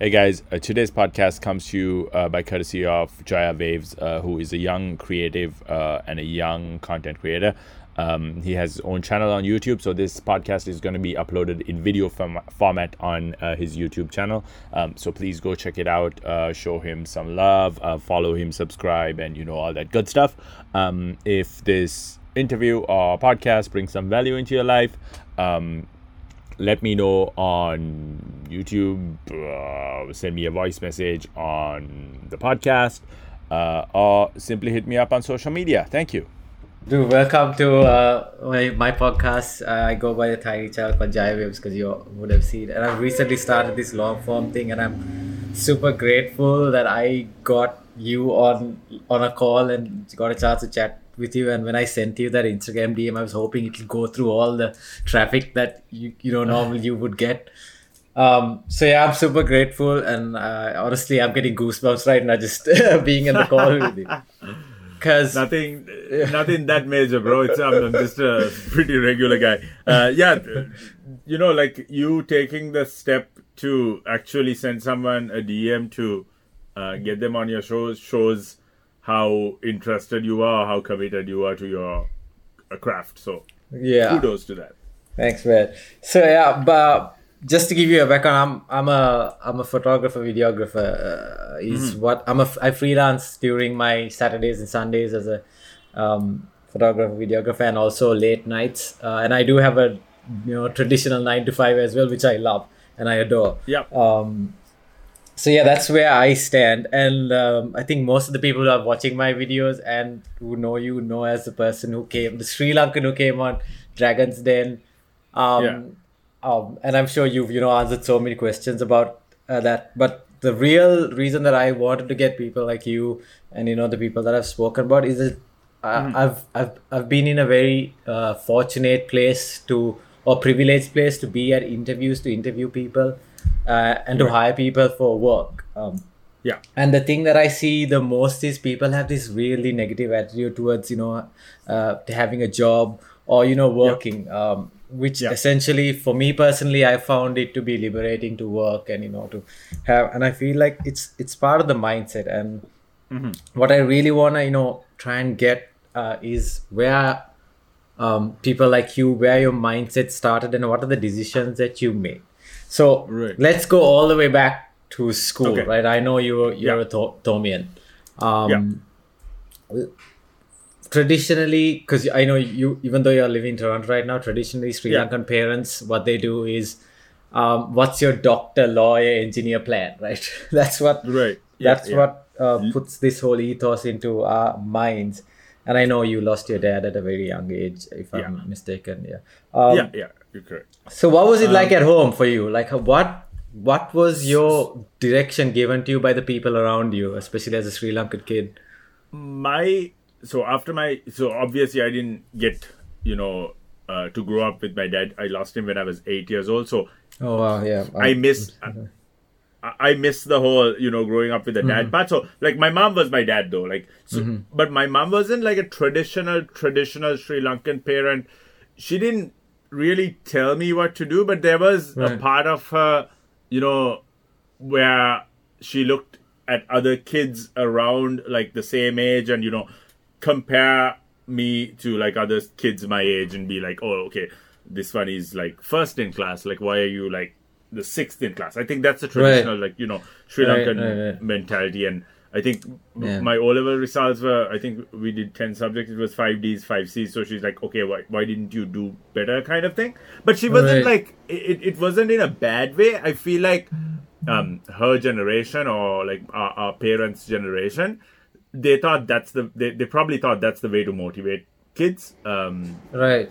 Hey guys, uh, today's podcast comes to you uh, by courtesy of Jaya Waves, uh, who is a young creative uh, and a young content creator. Um, he has his own channel on YouTube, so this podcast is going to be uploaded in video form- format on uh, his YouTube channel. Um, so please go check it out, uh, show him some love, follow him, subscribe, and you know all that good stuff. Um, if this interview or podcast brings some value into your life, um, let me know on YouTube, uh, send me a voice message on the podcast, uh, or simply hit me up on social media. Thank you. Dude, welcome to uh, my, my podcast. Uh, I go by the tiny child called Jai Waves because you would have seen. And I've recently started this long form thing, and I'm super grateful that I got you on on a call and got a chance to chat with you and when I sent you that Instagram DM I was hoping it would go through all the traffic that you you know normally you would get. Um, so yeah I'm super grateful and uh, honestly I'm getting goosebumps right now just being in the call with you. Because nothing nothing that major bro. It's I'm, I'm just a pretty regular guy. Uh, yeah you know like you taking the step to actually send someone a DM to uh, get them on your shows shows how interested you are, how committed you are to your uh, craft. So yeah, kudos to that. Thanks, man. So yeah, but just to give you a background, I'm I'm a I'm a photographer, videographer. Uh, is mm-hmm. what I'm a I freelance during my Saturdays and Sundays as a um, photographer, videographer, and also late nights. Uh, and I do have a you know traditional nine to five as well, which I love and I adore. Yeah. Um, so yeah that's where i stand and um, i think most of the people who are watching my videos and who know you know as the person who came the sri lankan who came on dragon's den um, yeah. um, and i'm sure you've you know answered so many questions about uh, that but the real reason that i wanted to get people like you and you know the people that i've spoken about is that mm-hmm. I've, I've i've been in a very uh, fortunate place to or privileged place to be at interviews to interview people uh, and to hire people for work. Um, yeah. And the thing that I see the most is people have this really negative attitude towards you know uh, having a job or you know working. Um, which yeah. essentially for me personally i found it to be liberating to work and you know to have and i feel like it's it's part of the mindset and mm-hmm. what i really want to you know try and get uh, is where um, people like you where your mindset started and what are the decisions that you made so right. let's go all the way back to school, okay. right? I know you're you're yeah. a Th- Thomian. Um, yeah. Traditionally, because I know you, even though you're living in Toronto right now, traditionally Sri yeah. Lankan parents, what they do is, um, what's your doctor, lawyer, engineer plan, right? that's what. Right. Yeah, that's what uh, puts this whole ethos into our minds. And I know you lost your dad at a very young age, if I'm mistaken. Yeah. Um, yeah. Yeah you're correct. So, what was it um, like at home for you? Like, what what was your direction given to you by the people around you, especially as a Sri Lankan kid? My so after my so obviously I didn't get you know uh, to grow up with my dad. I lost him when I was eight years old. So oh wow, yeah, I, I miss. I miss the whole, you know, growing up with the mm-hmm. dad part. So, like, my mom was my dad, though. Like, so, mm-hmm. but my mom wasn't like a traditional, traditional Sri Lankan parent. She didn't really tell me what to do, but there was right. a part of her, you know, where she looked at other kids around like the same age and you know compare me to like other kids my age and be like, oh, okay, this one is like first in class. Like, why are you like the sixth in class? I think that's a traditional right. like you know Sri Lankan right, mentality and I think yeah. my O level results were. I think we did ten subjects. It was five Ds, five Cs. So she's like, okay, why why didn't you do better, kind of thing. But she wasn't right. like it. It wasn't in a bad way. I feel like um her generation or like our, our parents' generation, they thought that's the they, they probably thought that's the way to motivate kids. Um, right.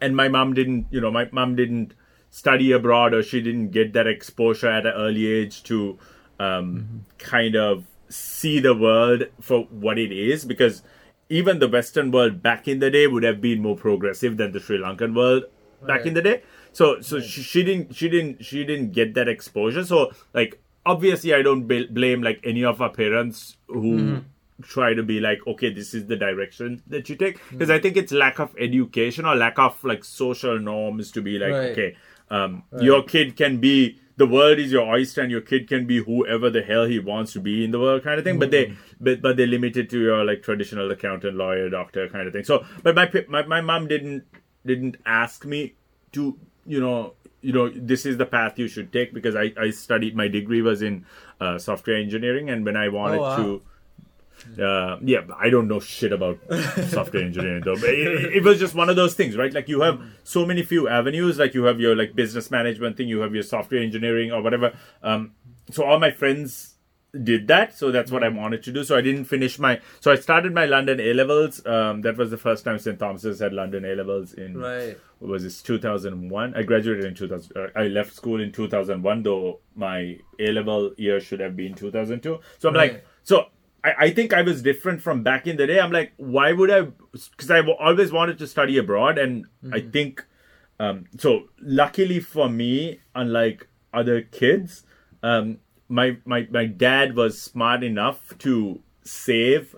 And my mom didn't. You know, my mom didn't study abroad or she didn't get that exposure at an early age to um, mm-hmm. kind of see the world for what it is because even the Western world back in the day would have been more progressive than the Sri Lankan world back right. in the day. So so right. she, she, didn't she didn't she didn't get that exposure. So like obviously I don't blame like any of our parents who mm-hmm. try to be like okay this is the direction that you take because mm-hmm. I think it's lack of education or lack of like social norms to be like right. okay um, your kid can be the world is your oyster and your kid can be whoever the hell he wants to be in the world kind of thing mm-hmm. but they but but they limit it to your like traditional accountant lawyer doctor kind of thing so but my my, my mom didn't didn't ask me to you know you know this is the path you should take because i i studied my degree was in uh, software engineering and when i wanted oh, wow. to uh, yeah, I don't know shit about software engineering though. But it, it, was just one of those things, right? Like you have so many few avenues. Like you have your like business management thing, you have your software engineering or whatever. Um, so all my friends did that, so that's what I wanted to do. So I didn't finish my. So I started my London A levels. Um, that was the first time St Thomas's had London A levels in. Right. What was this 2001? I graduated in 2000. Uh, I left school in 2001, though my A level year should have been 2002. So I'm right. like, so I, I think I was different from back in the day. I'm like, why would I? Because I always wanted to study abroad, and mm-hmm. I think um, so. Luckily for me, unlike other kids, um, my my my dad was smart enough to save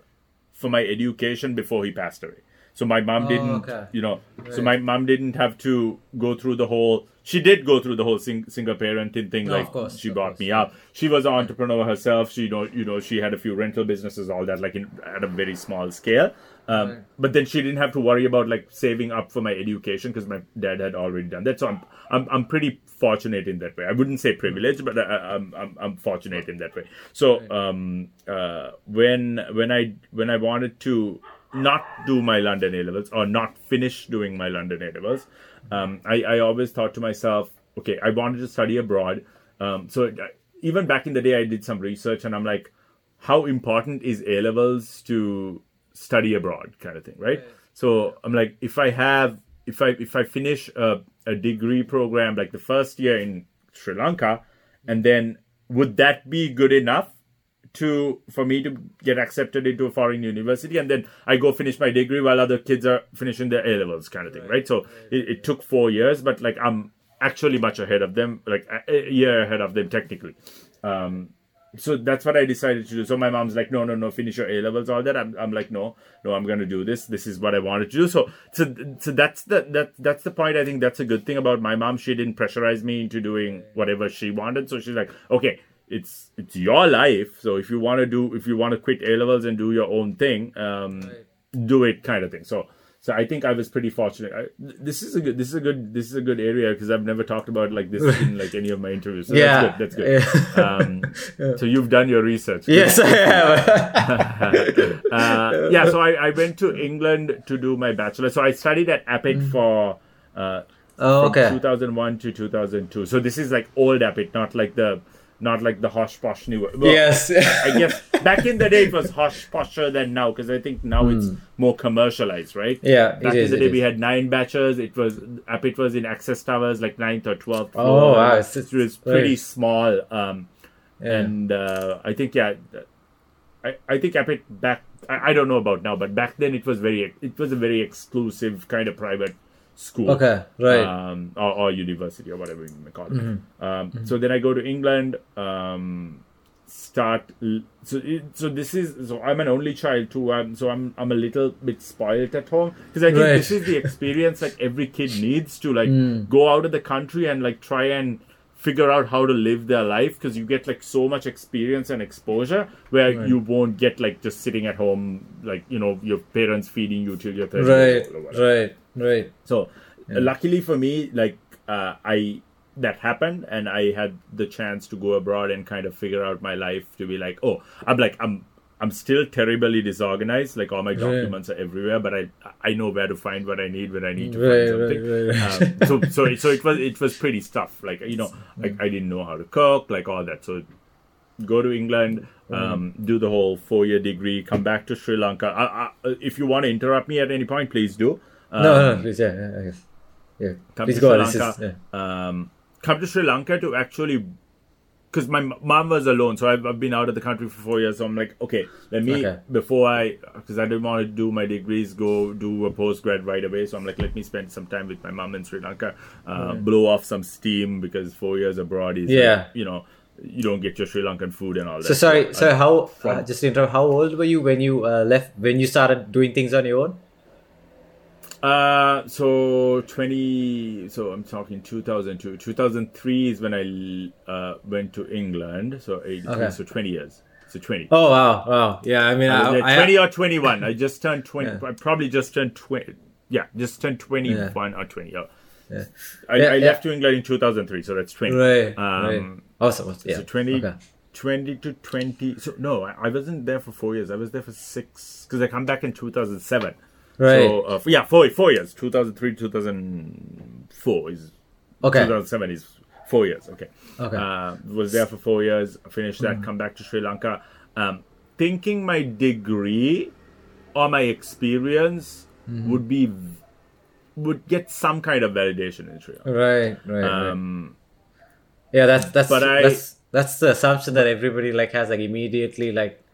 for my education before he passed away. So my mom oh, didn't, okay. you know, right. so my mom didn't have to go through the whole. She did go through the whole sing, single parenting thing. No, like course, she brought course. me up. She was an entrepreneur herself. She, you know, you know, she had a few rental businesses, all that, like in, at a very small scale. Um, right. But then she didn't have to worry about like saving up for my education because my dad had already done that. So I'm, I'm, I'm pretty fortunate in that way. I wouldn't say privileged, but I, am I'm, I'm fortunate in that way. So um, uh, when when I when I wanted to not do my London A levels or not finish doing my London A levels, um, I, I always thought to myself, okay, I wanted to study abroad. Um, so uh, even back in the day, I did some research and I'm like, how important is A levels to study abroad, kind of thing, right? So I'm like, if I have, if I if I finish a, a degree program like the first year in Sri Lanka, and then would that be good enough to for me to get accepted into a foreign university and then I go finish my degree while other kids are finishing their A levels kind of thing, right? right? So right. It, it, took four years, but like I'm actually much ahead of them, like a year ahead of them technically. Um, so that's what I decided to do. So my mom's like, no, no, no, finish your A levels, all that. I'm, I'm like, no, no, I'm gonna do this. This is what I wanted to do. So, so, so that's the that that's the point. I think that's a good thing about my mom. She didn't pressurize me into doing whatever she wanted. So she's like, okay, it's it's your life. So if you want to do, if you want to quit A levels and do your own thing, um, right. do it, kind of thing. So so I think I was pretty fortunate. I, this is a good this is a good this is a good area because I've never talked about like this in like any of my interviews. So yeah, that's good. That's good. Um, yeah. So you've done your research. Yes, I have. uh, yeah, so I, I went to England to do my bachelor. So I studied at APIIT mm. for. Uh, oh, okay. 2001 to 2002. So this is like old APIIT, not like the not like the hush posh new. Well, yes, I guess back in the day it was hush posher than now because I think now mm. it's hmm. more commercialized, right? Yeah, back in the day is. we had nine batches. It was it was in access towers like ninth or twelfth. Oh wow, it's, it was pretty small. Um, yeah. and uh, I think yeah, I I think APIIT back. I, I don't know about now, but back then it was very it was a very exclusive kind of private school. Okay, right. Um, or, or, university or whatever you may call it. Mm-hmm. Um, mm-hmm. So then I go to England. Um, start so so this is so I'm an only child too. Um, so I'm I'm a little bit spoiled at home because I think right. this is the experience like every kid needs to like mm. go out of the country and like try and figure out how to live their life because you get like so much experience and exposure where right. you won't get like just sitting at home like you know your parents feeding you till you're 30 right right Right. So yeah. luckily for me, like uh, I that happened and I had the chance to go abroad and kind of figure out my life to be like, oh, I'm like I'm I'm still terribly disorganized. Like all my documents right. are everywhere, but I I know where to find what I need when I need to right, find something. Right, um, so so so it was it was pretty tough. Like you know, I, I didn't know how to cook, like all that. So go to England, um, do the whole four year degree, come back to Sri Lanka. I, I, if you want to interrupt me at any point, please do. Um, no, no, please, yeah, yeah, yeah. Come please to go. Sri Lanka, is, yeah. um, come to Sri Lanka to actually, because my mom was alone, so I've, I've, been out of the country for four years. So I'm like, okay, let me okay. before I, because I didn't want to do my degrees, go do a post grad right away. So I'm like, let me spend some time with my mom in Sri Lanka, uh, blow off some steam because four years abroad is, yeah, like, you know you don't get your Sri Lankan food and all that. So sorry, so, so how uh, just to interrupt, how old were you when you uh, left when you started doing things on your own? Uh, so 20, so I'm talking 2002. 2003 is when I uh, went to England. So, eight, Okay. so 20 years. So 20. Oh wow, wow. Yeah, I mean, I I, was I, like 20 or 21. I just turned 20. Yeah. I probably just turned 20. Yeah, just turned 21 or 20. Yeah. Yeah. I, Yeah, I yeah. left to England in 2003, so that's 20. right, Um, right. Awesome. Yeah. So 20, Okay. 20 to 20. So, no, I, I wasn't there for four years. I was there for six, because I come back in 2007. Right. So, uh, yeah, four, four years. 2003, 2004 is Okay. 2007 is four years. Okay. Okay. Uh, was there for four years. Finished Mm-hmm. that. Come back to Sri Lanka. Um, thinking my degree or my experience Mm-hmm. would be would get some kind of validation in Sri Lanka. Right, right, right. Um, Yeah, that's that's but I- that's that's the assumption that everybody like has like immediately like.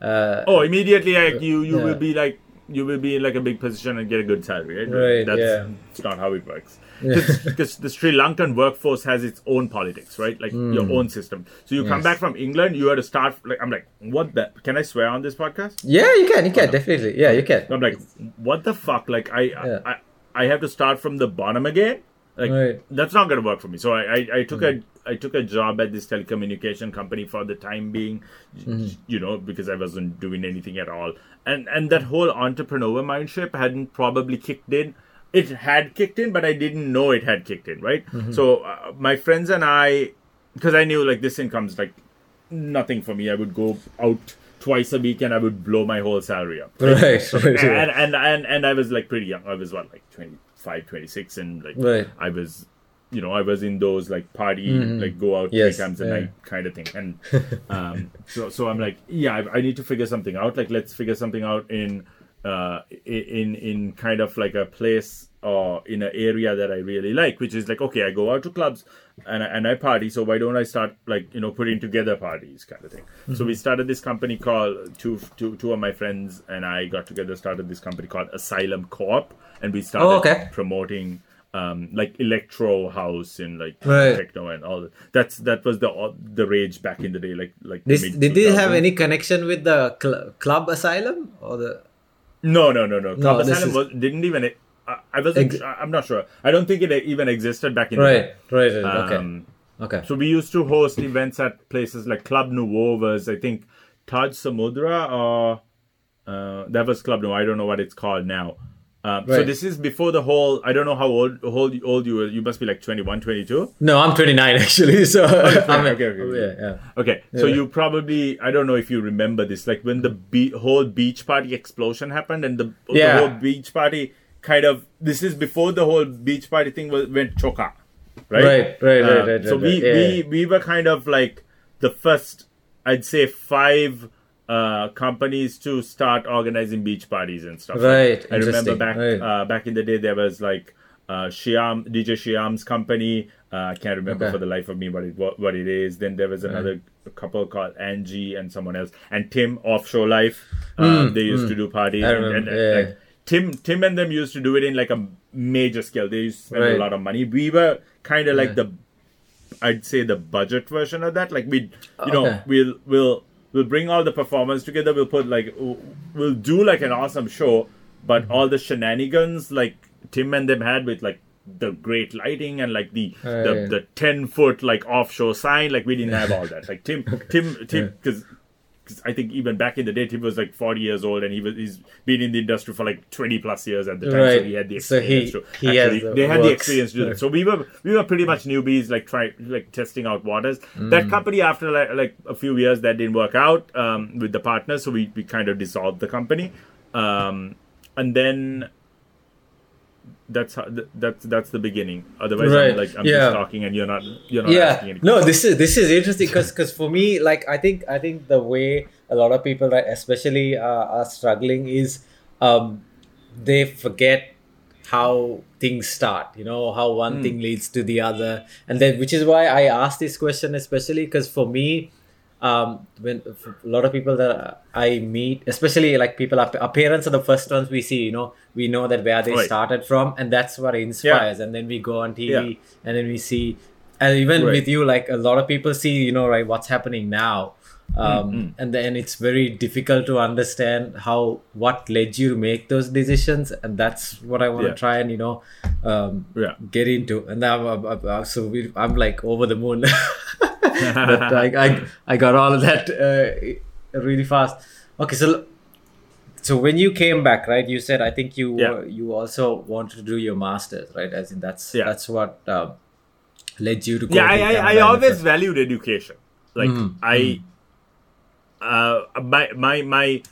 Uh, oh, immediately like you you Yeah. will be like you will be in like a big position and get a good salary. Right? Right, That's yeah. it's not how it works. Because the Sri Lankan workforce has its own politics, right? Like your own system. So you come Hmm. Back from England, you had to start. Like I'm like, what the? Can I swear on this podcast? yeah, you can, you can definitely. Yeah, you can. I'm like, what the fuck? Like I, Yeah. I, I have to start from the bottom again. Like Right. Hmm. that's not gonna work for me. So I, I, I took a, I took a job at this telecommunication company for the time being, Hmm. you know, because I wasn't doing anything at all. And and that whole entrepreneur mindset hadn't probably kicked in. It had kicked in, but I didn't know it had kicked in. Right. Mm-hmm. So uh, my friends and I, because I knew like this income's like nothing for me. I would go out twice a week and I would blow my whole salary up Right, right, right. and, and and and I was like pretty young. I was what like 25, 26 and like Right. I was you know, I was in those like party like go out Mm-hmm. Yes, three times a yeah. night kind of thing. And um so so I'm like, yeah, I, I need to figure something out. Like let's figure something out in uh in in kind of like a place or in an area that I really like, which is like okay, I go out to clubs and I, and I party. So why don't I start like you know putting together parties kind of thing? So Mm-hmm. we started this company called two two two of my friends and I got together started this company called Asylum Corp, and we started Oh, okay. promoting um like electro house and like Right. techno and all that. That's that was the the rage back in the day, like like This, did they have any connection with the cl- club asylum or the? No, no, no, no. No, Club this Asylum is- was, didn't even. I, I wasn't. Ex- I'm not sure. I don't think it even existed back in the Right, day. right, right. Okay, Um, okay. So we used to host events at places like Club Nouveau was I think Taj Samudra or uh, that was Club Nouveau. I don't know what it's called now. Um, So this is before the whole. I don't know how old old, old you were. You must be like 21, 22. No, I'm 29 actually. So I'm okay, okay, okay. yeah, yeah. Okay, so Yeah. you probably I don't know if you remember this, like when the be- whole beach party explosion happened, and the, Yeah. the whole beach party kind of this is before the whole beach party thing was went choka, right? Right, right, right, Uh, right, So right, we right. Yeah, we we were kind of like the first, I'd say five. Uh, companies to start organizing beach parties and stuff. Right, I remember back right. uh, back in the day there was like uh, Shyam DJ Shyam's company. Uh, I can't remember Okay. for the life of me what it what, what it is. Then there was another couple called Angie and someone else, and Tim Offshore Life. Uh, they used to do parties. Hmm, I and, and, yeah. like, Tim Tim and them used to do it in like a major scale. They used to spend a lot of money. We were kind of like Yeah. the I'd say the budget version of that. Like we, you know, we'll we'll we'll bring all the performers together. We'll put like we'll do like an awesome show, but Mm-hmm. all the shenanigans like Tim and them had with like the great lighting and like the the, the ten foot like offshore sign, like we didn't have all that. Like Tim Tim Tim because. I think even back in the day, Tim was like 40 years old, and he was he's been in the industry for like 20 plus years at the time, so he had the So he- experience. to he has actually- the they had the experience to do that. So we were we were pretty much newbies, like try like testing out waters. Mm. That company, after like, like a few years, that didn't work out um, with the partners, so we, we kind of dissolved the company, um, and then that's how that's that's the beginning. Otherwise, Right. I'm like I'm Yeah. just talking, and you're not you're not asking yeah any no this is this is interesting because because for me like i think i think the way a lot of people right especially uh, are struggling is um they forget how things start you know how one Hmm. thing leads to the other and then which is why i asked this question especially because for me um when a lot of people that i meet especially like people our, parents are the first ones we see you know we know that where they Right. started from and that's what inspires and then we go on tv Yeah. and then we see and even Right. with you like a lot of people see you know right what's happening now um, Mm-hmm. and then it's very difficult to understand how what led you to make those decisions and that's what i want to Yeah. try and you know um, Yeah. get into and I'm, I'm, I'm- so we, i'm like over the moon that I, I i got all of that uh, really fast okay so so when you came back right you said i think you Yeah. you also wanted to do your masters right as in that's Yeah. that's what um, led you to go yeah, to I, I, I always valued education. Like Mm-hmm. I, uh, my my my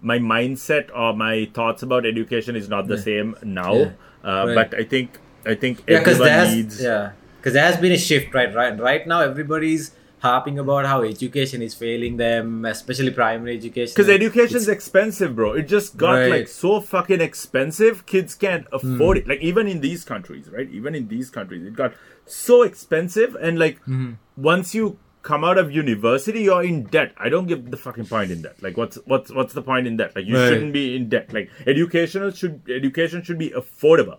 my mindset or my thoughts about education is not the same now. Yeah. Uh, Right. But I think I think yeah everyone needs. yeah because there has been a shift right right right now everybody's harping about how education is failing them especially primary education Because education's expensive, bro. It just got Right. like so fucking expensive. Kids can't afford Hmm. it. Like even in these countries, right? Even in these countries, it got so expensive. And like Mm-hmm. once you come out of university, you're in debt. I don't give the fucking point in that. Like what's what's what's the point in that? Like you Right. shouldn't be in debt. Like educational should education should be affordable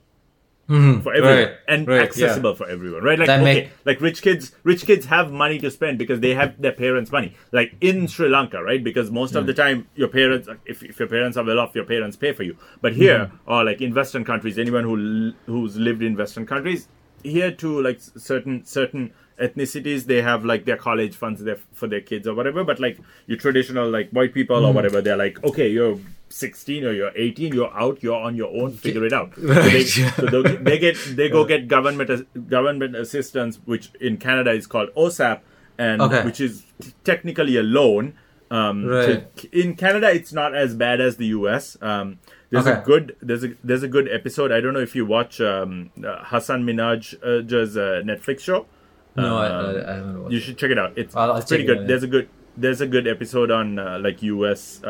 for everyone. Right, and right, accessible for everyone right? Like That okay make- like rich kids rich kids have money to spend because they have their parents money. Like in sri lanka right? Because most of the Hmm. time your parents if, if your parents are well off your parents pay for you. But here Hmm. or like in western countries anyone who who's lived in western countries here too like certain certain ethnicities they have like their college funds there for their kids or whatever. But like your traditional like white people Hmm. or whatever they're like okay you're 16 or you're 18 you're out you're on your own figure it out so they, so they, get they go get government government assistance which in canada is called osap and Okay. which is t- technically a loan um Right. to, in canada it's not as bad as the us um there's a good there's a there's a good episode i don't know if you watch um uh, hasan minhaj uh, uh, netflix show no I, Um, I, I don't know you should check it out. It's, I'll- I'll it's pretty check it good. There's a good there's a good episode on uh, like U.S.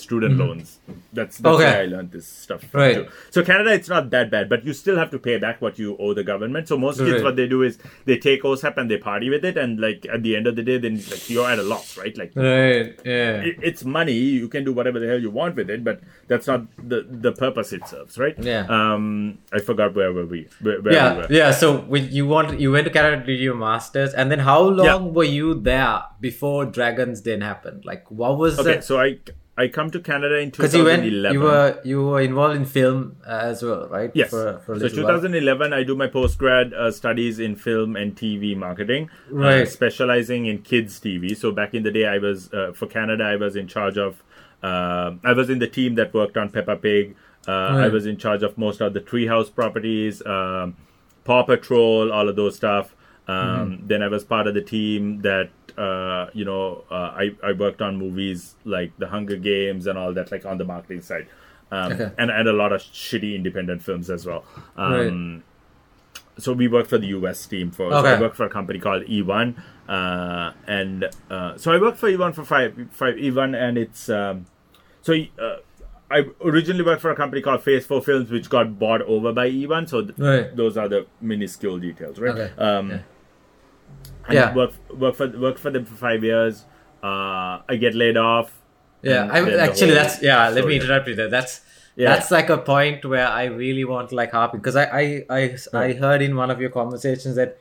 Student loans. That's that's Mm-hmm. Okay. where I learned this stuff. Right. Too. So Canada, it's not that bad, but you still have to pay back what you owe the government. So most kids, Right. what they do is they take OSAP and they party with it, and like at the end of the day, then like you're at a loss, right? Like right yeah it, it's money. You can do whatever the hell you want with it, but that's not the the purpose it serves, right? Yeah. Um, I forgot where were we? Where, where we yeah were. yeah so when you want you went to canada to do your masters and then how long were you there before dragons den happened like what was Okay, the so I I come to Canada in because you went 2011. you were you were involved in film uh, as well right Yes. for, for so little while. 2011, I do my postgrad uh, studies in film and TV marketing, uh, Right. specializing in kids TV. So back in the day, I was uh, for Canada. I was in charge of. Uh, I was in the team that worked on Peppa Pig. Uh, I was in charge of most of the Treehouse properties, um, Paw Patrol, all of those stuff. Um, Mm-hmm. Then I was part of the team that uh, you know uh, I I worked on movies like The Hunger Games and all that, like on the marketing side, um, Okay. and and a lot of shitty independent films as well. Um, So we worked for the US team for. So I worked for a company called E1, uh, and uh, so I worked for E1 for five five E1, and it's um, so. Uh, I originally worked for a company called Phase 4 Films, which got bought over by E1. So th- Right. those are the minuscule details, right? Okay. Um, Yeah. And Yeah. Work, work for work for them for five years. Uh, I get laid off. Yeah, I then the actually that's yeah. Let me interrupt you there. That's Yeah. that's like a point where I really want to like harp because I I I, I heard in one of your conversations that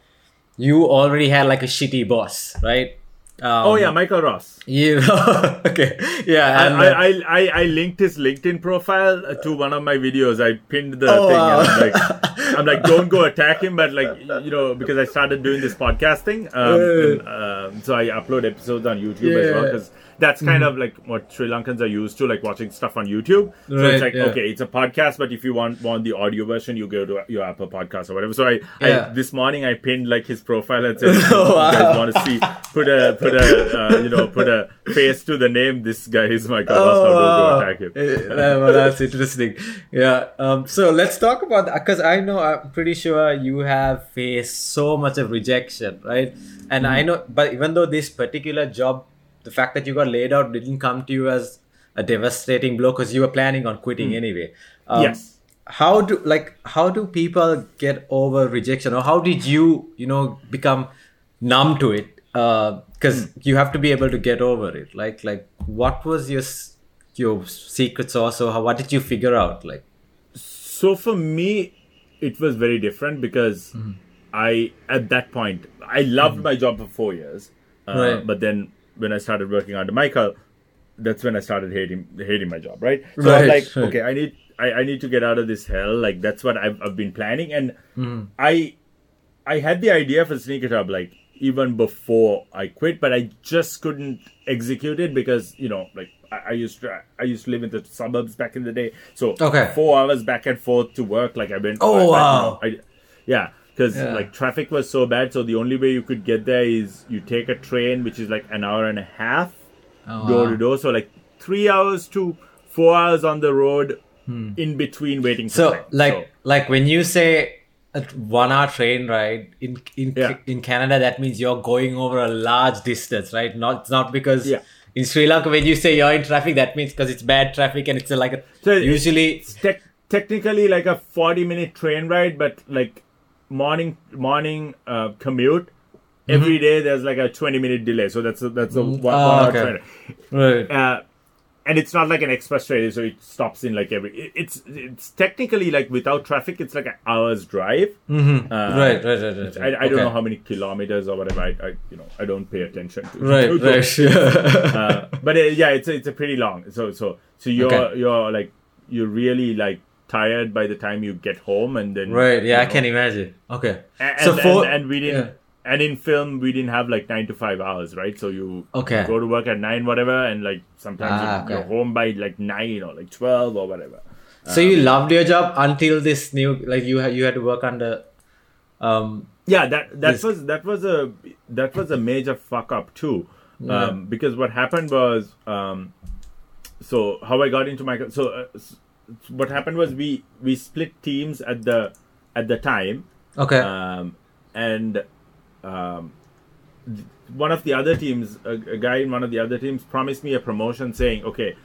you already had like a shitty boss, right? Um, Oh yeah, Michael Ross. You okay? Yeah, I, and, uh, I, I, I, I linked his LinkedIn profile to one of my videos. I pinned the Oh, thing. wow. And I'm like, I'm like, don't go attack him, but like, you know, because I started doing this podcasting, um, and, um, so I upload episodes on YouTube as well because that's kind of like what Sri Lankans are used to, like watching stuff on YouTube. So Right, it's like, yeah. okay, it's a podcast, but if you want want the audio version, you go to your Apple Podcast or whatever. So I, Yeah. I this morning I pinned like his profile and said, you Wow. guys want to see, put a put a uh, you know put a face to the name. This guy is my. Now don't wow. attack him. Eh, well, that's interesting. Yeah. Um. So let's talk about that because I know I'm pretty sure you have faced so much of rejection, right? And Mm-hmm. I know, but even though this particular job, the fact that you got laid out didn't come to you as a devastating blow because you were planning on quitting anyway. Um, Mm. Yes. How do like how do people get over rejection, or how did you you know become numb to it? Because you have to be able to get over it. Like like what was your your secret sauce, or how, what did you figure out? Like So for me, it was very different because Mm-hmm. I at that point I loved my job for four years, uh, Right. but then when I started working under Michael, that's when I started hating hating my job, right? So Right, I'm like, right. okay, I need I, I need to get out of this hell. Like that's what I've, I've been planning, and Mm-hmm. I I had the idea for Sneaker Hub like even before I quit, but I just couldn't execute it because you know like. I I used to I used to live in the suburbs back in the day, so Okay. four hours back and forth to work. Like I went. Oh, I- wow. I, yeah, because Yeah. like traffic was so bad, so the only way you could get there is you take a train, which is like an hour and a half Oh, door wow. to door. So like three hours to four hours on the road in between waiting. For Hmm. So train. like So, like when you say a one hour train ride in in Yeah. in Canada, that means you're going over a large distance, right? Not it's not because Yeah. in Sri Lanka when you say you're in traffic, that means because it's bad traffic and it's a, like a So usually it's tec- technically like a forty minute train ride, but like morning morning uh, commute. Mm-hmm. Every day there's like a twenty minute delay, so that's a, that's a one, one Ah, hour okay. train. right. uh, and it's not like an express train, so it stops in like every. it- It's it's technically like without traffic, it's like an hour's drive. Mhm. Uh, right, right, right, right. I, I don't know how many kilometers or whatever. I, I you know I don't pay attention to. Right, to right, sure. Uh, but uh, yeah, it's a, it's a pretty long. So so so you're Okay. you're like you're really like tired by the time you get home, and then right, yeah, you I know, can imagine. Okay. and, so and, for and, we didn't. yeah. And in film, we didn't have like nine to five hours, right? So you Okay. go to work at nine, whatever, and like sometimes Ah, you- you're home by like nine or like twelve or whatever. So you loved your job until this new like you had you had to work under um Yeah, that that This- was that was a that was a major fuck up too, Yeah. um, because what happened was, um, so how I got into my So uh, what happened was we we split teams at the at the time, okay. um, and um, th- one of the other teams, a, a guy in one of the other teams, promised me a promotion, saying, "Okay,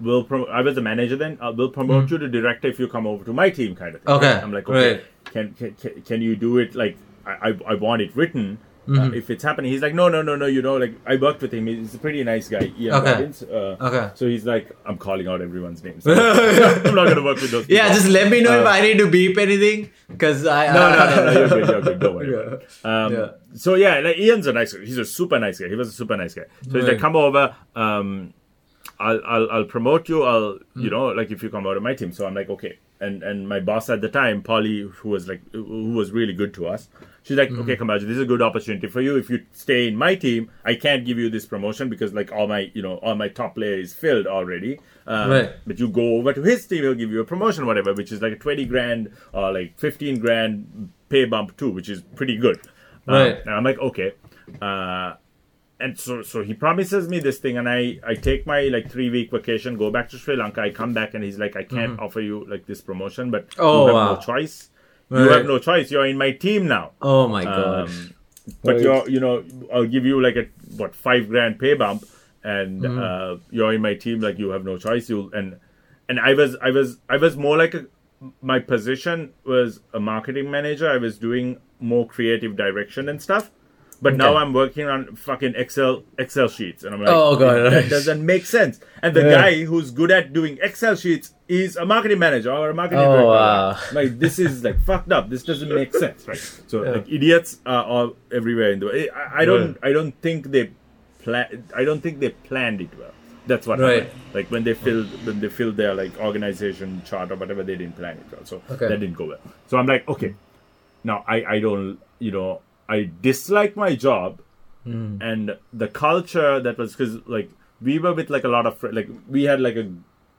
we'll." Pro- I was the manager then. Uh, we'll promote you to director if you come over to my team, kind of thing. Okay, I'm like, okay, right. can, can can can you do it? Like, I I, I want it written. Uh, Mhm. if it's happening, he's like, no, no, no, no. You know, like I worked with him. He's a pretty nice guy. Ian Okay. Robbins. Uh, Okay. So he's like, I'm calling out everyone's names. I'm not gonna work with those. Yeah, just let me know if Uh, I need to beep anything because I no, no, no, no, you're good, you're good. Don't worry. Yeah. Um, Yeah. So yeah, like Ian's a nice guy. He's a super nice guy. He was a super nice guy. So he's like, come over. Um, I'll, I'll, I'll promote you. I'll, Hmm. you know, like if you come out of my team. So I'm like, okay. And and my boss at the time, Polly, who was like, who was really good to us. She's like, Hmm. okay, Kamaji, this is a good opportunity for you. If you stay in my team, I can't give you this promotion because like all my, you know, all my top player is filled already. Um, Right. But you go over to his team, he'll give you a promotion, whatever, which is like a 20 grand or like 15 grand pay bump too, which is pretty good. Um, Right. and I'm like, okay. Uh, and so, so he promises me this thing, and I, I take my like three week vacation, go back to Sri Lanka. I come back, and he's like, I can't offer you like this promotion, but Mm-hmm. Oh, you have wow. no choice. Right. You have no choice. You're in my team now. Oh my god. Um, but Right. you're, you know, I'll give you like a what five grand pay bump, and Mm-hmm. uh, you're in my team. Like you have no choice. You and and I was, I was, I was more like a. My position was a marketing manager. I was doing more creative direction and stuff. But now I'm working on fucking Excel Excel sheets, and I'm like, Oh, God, that doesn't make sense. And the Yeah. guy who's good at doing Excel sheets is a marketing manager or a marketing Oh, director. wow. Like this is like fucked up. This doesn't make sense, right? So Yeah. like idiots are all everywhere in the world. I, I don't I don't think they plan I don't think they planned it well. That's what Right. happened. Like when they filled when they filled their like organization chart or whatever, they didn't plan it well. So Okay. that didn't go well. So I'm like, okay, now I I don't you know I dislike my job Hmm. and the culture that was because like we were with like a lot of like we had like a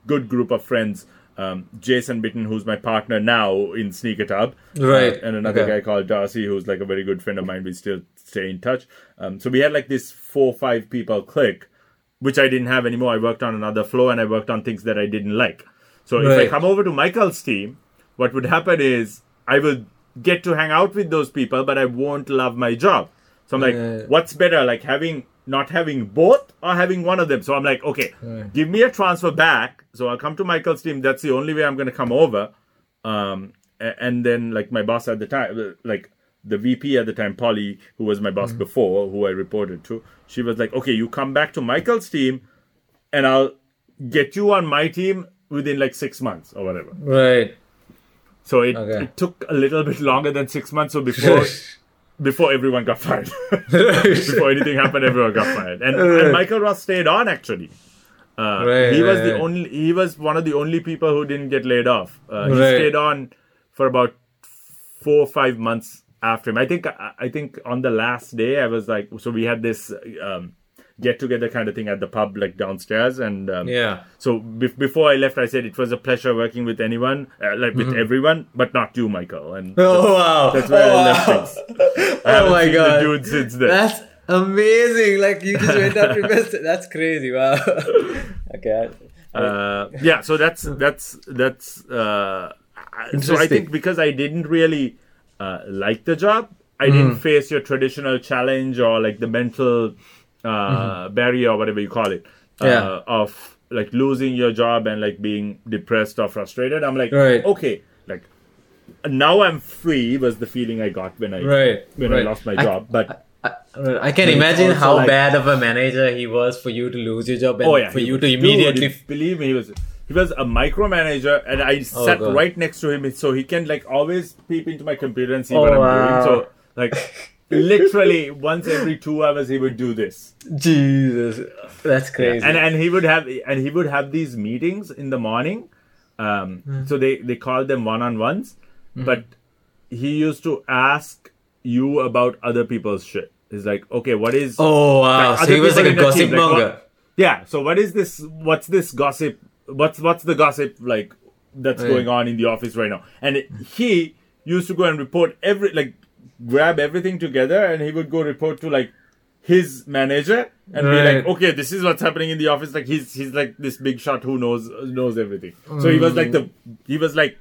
good group of friends um, jason bitten who's my partner now in sneaker hub Right. uh, and another Okay. guy called darcy who's like a very good friend of mine we still stay in touch um, so we had like this four five people clique which i didn't have anymore i worked on another flow and i worked on things that i didn't like so if i come over to michael's team what would happen is i would get to hang out with those people but i won't love my job so i'm like Yeah. what's better like having not having both or having one of them so i'm like okay Right. give me a transfer back so i'll come to michael's team that's the only way i'm going to come over um and then like my boss at the time like the vp at the time polly who was my boss Mm-hmm. before who i reported to she was like okay you come back to michael's team and i'll get you on my team within like six months or whatever Right. so it, Okay. it took a little bit longer than six months so before before everyone got fired. before anything happened, everyone got fired, and, and Michael Ross stayed on actually. Uh, Right, he was right, the right. only. He was one of the only people who didn't get laid off. Uh, he stayed on for about four or five months after him. I think. I, I think on the last day, I was like, so we had this um, get together kind of thing at the pub, like downstairs, and um, Yeah. So be- before I left, I said it was a pleasure working with anyone, uh, like with everyone, but not you, Michael. And Mm-hmm. Oh wow! that's where oh, I left wow. things. I Oh my god! the dude since then. That's amazing! Like you just went up to best. That's crazy! Wow. okay. Uh, yeah so that's that's that's uh, I- so i think because i didn't really uh, like the job i Mm. didn't face your traditional challenge or like the mental uh, Mm-hmm. barrier or whatever you call it uh, Yeah. of like losing your job and like being depressed or frustrated i'm like Right. okay like now i'm free was the feeling i got when i Right. when right. i lost my I- job but I, I can imagine how like- bad of a manager he was for you to lose your job and Oh yeah, for you was- to dude, immediately. believe me, he was he was a micromanager, and I sat Oh, God. right next to him, so he can like always peep into my computer and see Oh, what I'm wow. doing. So like literally once every two hours, he would do this, Jesus, that's crazy. and and he would have and he would have these meetings in the morning. Um, Hmm. so they they called them one on ones, but he used to ask you about other people's shit. He's like, okay, what is oh wow! like, so other he was like people a in the team, gossip like, yeah. So what is this? What's this gossip? What's what's the gossip like that's Right. going on in the office right now? And it, he used to go and report every like grab everything together, and he would go report to like his manager and be like, okay, this is what's happening in the office. Like he's he's like this big shot who knows knows everything. So he was like the he was like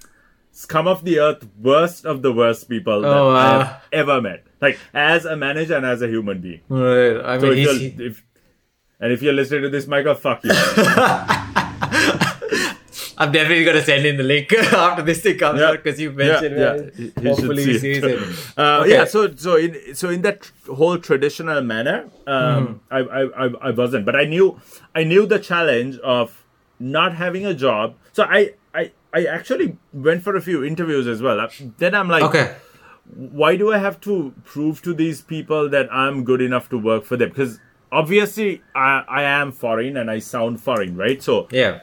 scum of the earth, worst of the worst people that Oh, wow. I've ever met. Like as a manager and as a human being. Right. I So mean, if, and if you're listening to this, Michael, fuck you. I'm definitely gonna send in the link after this thing comes Yeah. out because you mentioned Yeah, it. yeah. He- he Hopefully, he sees it. it. Uh, Okay. Yeah, so so in so in that whole traditional manner, um, Mm-hmm. I, I I I wasn't, but I knew I knew the challenge of not having a job. So I I I actually went for a few interviews as well. Uh, Then I'm like, Okay. why do I have to prove to these people that I'm good enough to work for them? Because obviously I I am foreign and I sound foreign, right? So Yeah.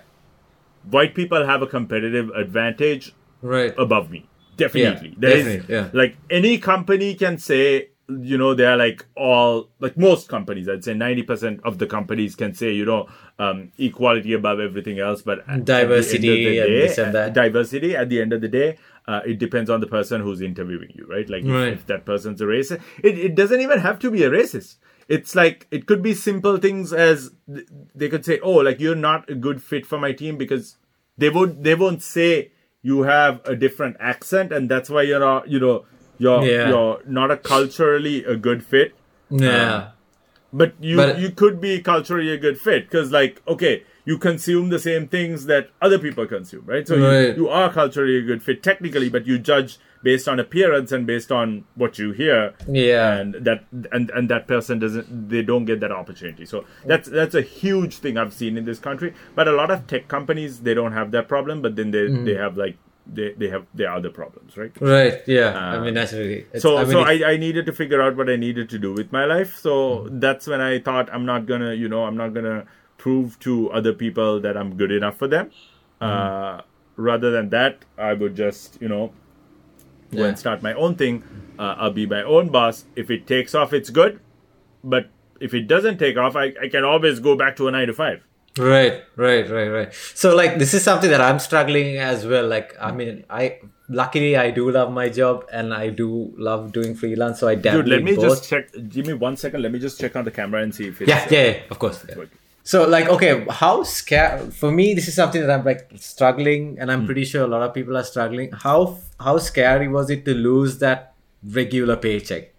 White people have a competitive advantage Right. above me. Definitely. Yeah, There is definitely, yeah. like any company can say, you know, they're like all like most companies, I'd say 90% of the companies can say, you know, um, equality above everything else, but at- at the end of Diversity and day, this and that. diversity at the end of the day, uh, it depends on the person who's interviewing you, right? Like if, Right. if that person's a racist, it, it doesn't even have to be a racist. It's like it could be simple things as they could say, "Oh, like you're not a good fit for my team," because they won't they won't say you have a different accent and that's why you're not you know you're Yeah. you're not a culturally a good fit Yeah. Uh, but you But- you could be culturally a good fit because like okay you consume the same things that other people consume right so Right. you, you are culturally a good fit technically but you judge based on appearance and based on what you hear Yeah. and that and and that person doesn't they don't get that opportunity so that's that's a huge thing i've seen in this country but a lot of tech companies they don't have that problem but then they Mm-hmm. they have like they, they have their other problems right Right. Yeah. I mean, naturally. It's- so I mean, so I, I needed to figure out what i needed to do with my life so Mm-hmm. that's when i thought i'm not gonna you know i'm not gonna prove to other people that i'm good enough for them Mm-hmm. uh, rather than that i would just you know go Yeah. and start my own thing uh, i'll be my own boss if it takes off it's good but if it doesn't take off I, I can always go back to a nine to five Right, right, right, right. So like this is something that I'm struggling as well. Like I mean, I luckily I do love my job and I do love doing freelance. So I dabble dude let me both. just check give me one second let me just check on the camera and see if it's yeah, yeah, yeah, of course. yeah. So like okay, how scared for me this is something that I'm like struggling and. I'm pretty sure a lot of people are struggling. How how scary was it to lose that regular paycheck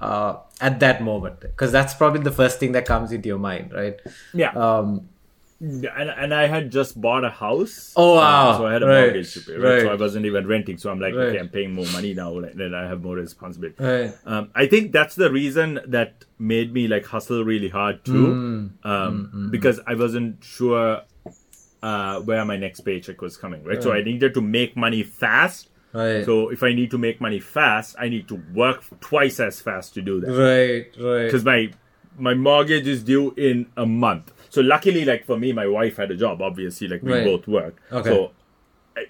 uh at that moment? Because that's probably the first thing that comes into your mind, right? yeah Um Yeah, and, and I had just bought a house. Oh, uh, wow. so I had a Right, mortgage to pay, right? So. I wasn't even renting. So I'm like, Right. okay, I'm paying more money now, like, then I have more responsibility. right. Um, I think that's the reason that made me like hustle really hard too, Mm. um, because I wasn't sure uh, where my next paycheck was coming, right? So I needed to make money fast Right. So if I need to make money fast, I need to work twice as fast to do that. Right, right. Because my my mortgage is due in a month. So luckily, like for me, my wife had a job. Obviously, like we Right. both worked. Okay. So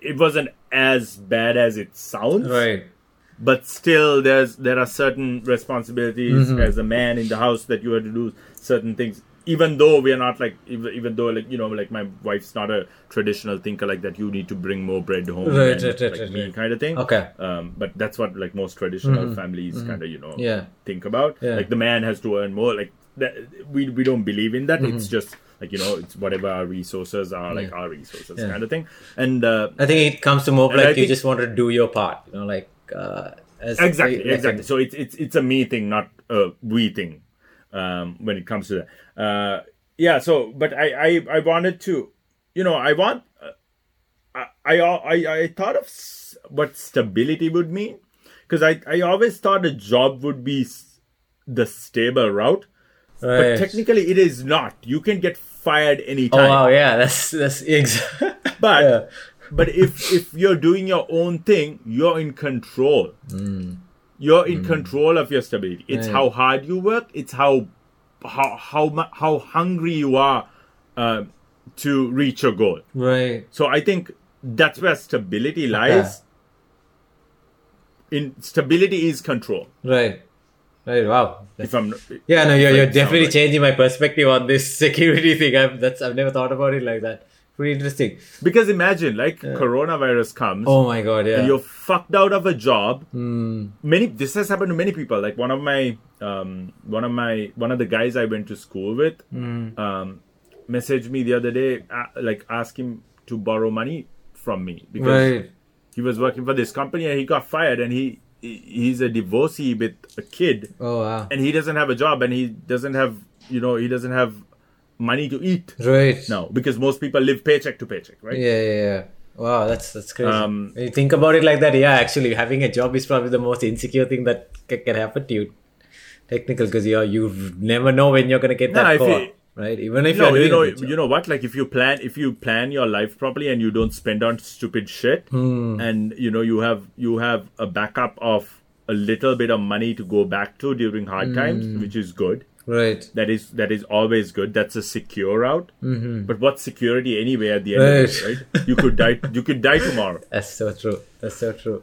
it wasn't as bad as it sounds. Right. But still, there's there are certain responsibilities Mm-hmm. as a man in the house that you have to do certain things. Even though we are not like, even, even though like you know, like my wife's not a traditional thinker like that. You need to bring more bread home, Right, and, right, right, like me right. kind of thing. Okay. Um, but that's what like most traditional families kind of you know Yeah. think about. Yeah. Like the man has to earn more. Like that, we we don't believe in that. Mm-hmm. It's just like you know, it's whatever our resources are, like our resources Yeah. kind of thing. And uh, I think it comes to more of And I like you just want to do your part, you know, like uh, as exactly, like- exactly. So it's it's it's a me thing, not a we thing. Um, when it comes to that, uh, yeah. So, but I I I wanted to, you know, I want. Uh, I, I I I thought of what stability would mean because I I always thought a job would be the stable route. But technically, it is not. You can get fired anytime. Oh anytime. wow, yeah, that's that's exactly. But Yeah. but if if you're doing your own thing, you're in control. Mm. You're in control of your stability. It's Right. how hard you work. It's how how how how hungry you are uh, to reach your goal. right. So I think that's where stability lies. In stability is control. Right. Right. Wow. If I'm Yeah, no, you're, you're definitely changing my perspective on this security thing. I've that's I've never thought about it like that. Pretty interesting. because imagine like coronavirus comes. Oh my god, yeah. you're fucked out of a job. Hmm. Many this has happened to many people. Like one of my um one of my one of the guys I went to school with Hmm. um messaged me the other day uh, like asking to borrow money from me because Right. he was working for this company and he got fired and he- he's a divorcee with a kid Oh wow. and he doesn't have a job and he doesn't have you know he doesn't have money to eat Right. now because most people live paycheck to paycheck right Yeah, yeah, yeah. Wow, that's that's crazy. Um, when you think about it like that, yeah, actually, having a job is probably the most insecure thing that ca- can happen to you. Technical, because you you never know when you're gonna get Nah, that call, right? Even if no, you know, a good job. you know what? Like if you plan, if you plan your life properly and you don't spend on stupid shit, Hmm. and you know you have you have a backup of a little bit of money to go back to during hard times, Hmm. which is good. right? That is that is always good. That's a secure route. Mm-hmm. But what's security anyway? At the end of it, Right. right? You could die. You could die tomorrow. That's so true. That's so true.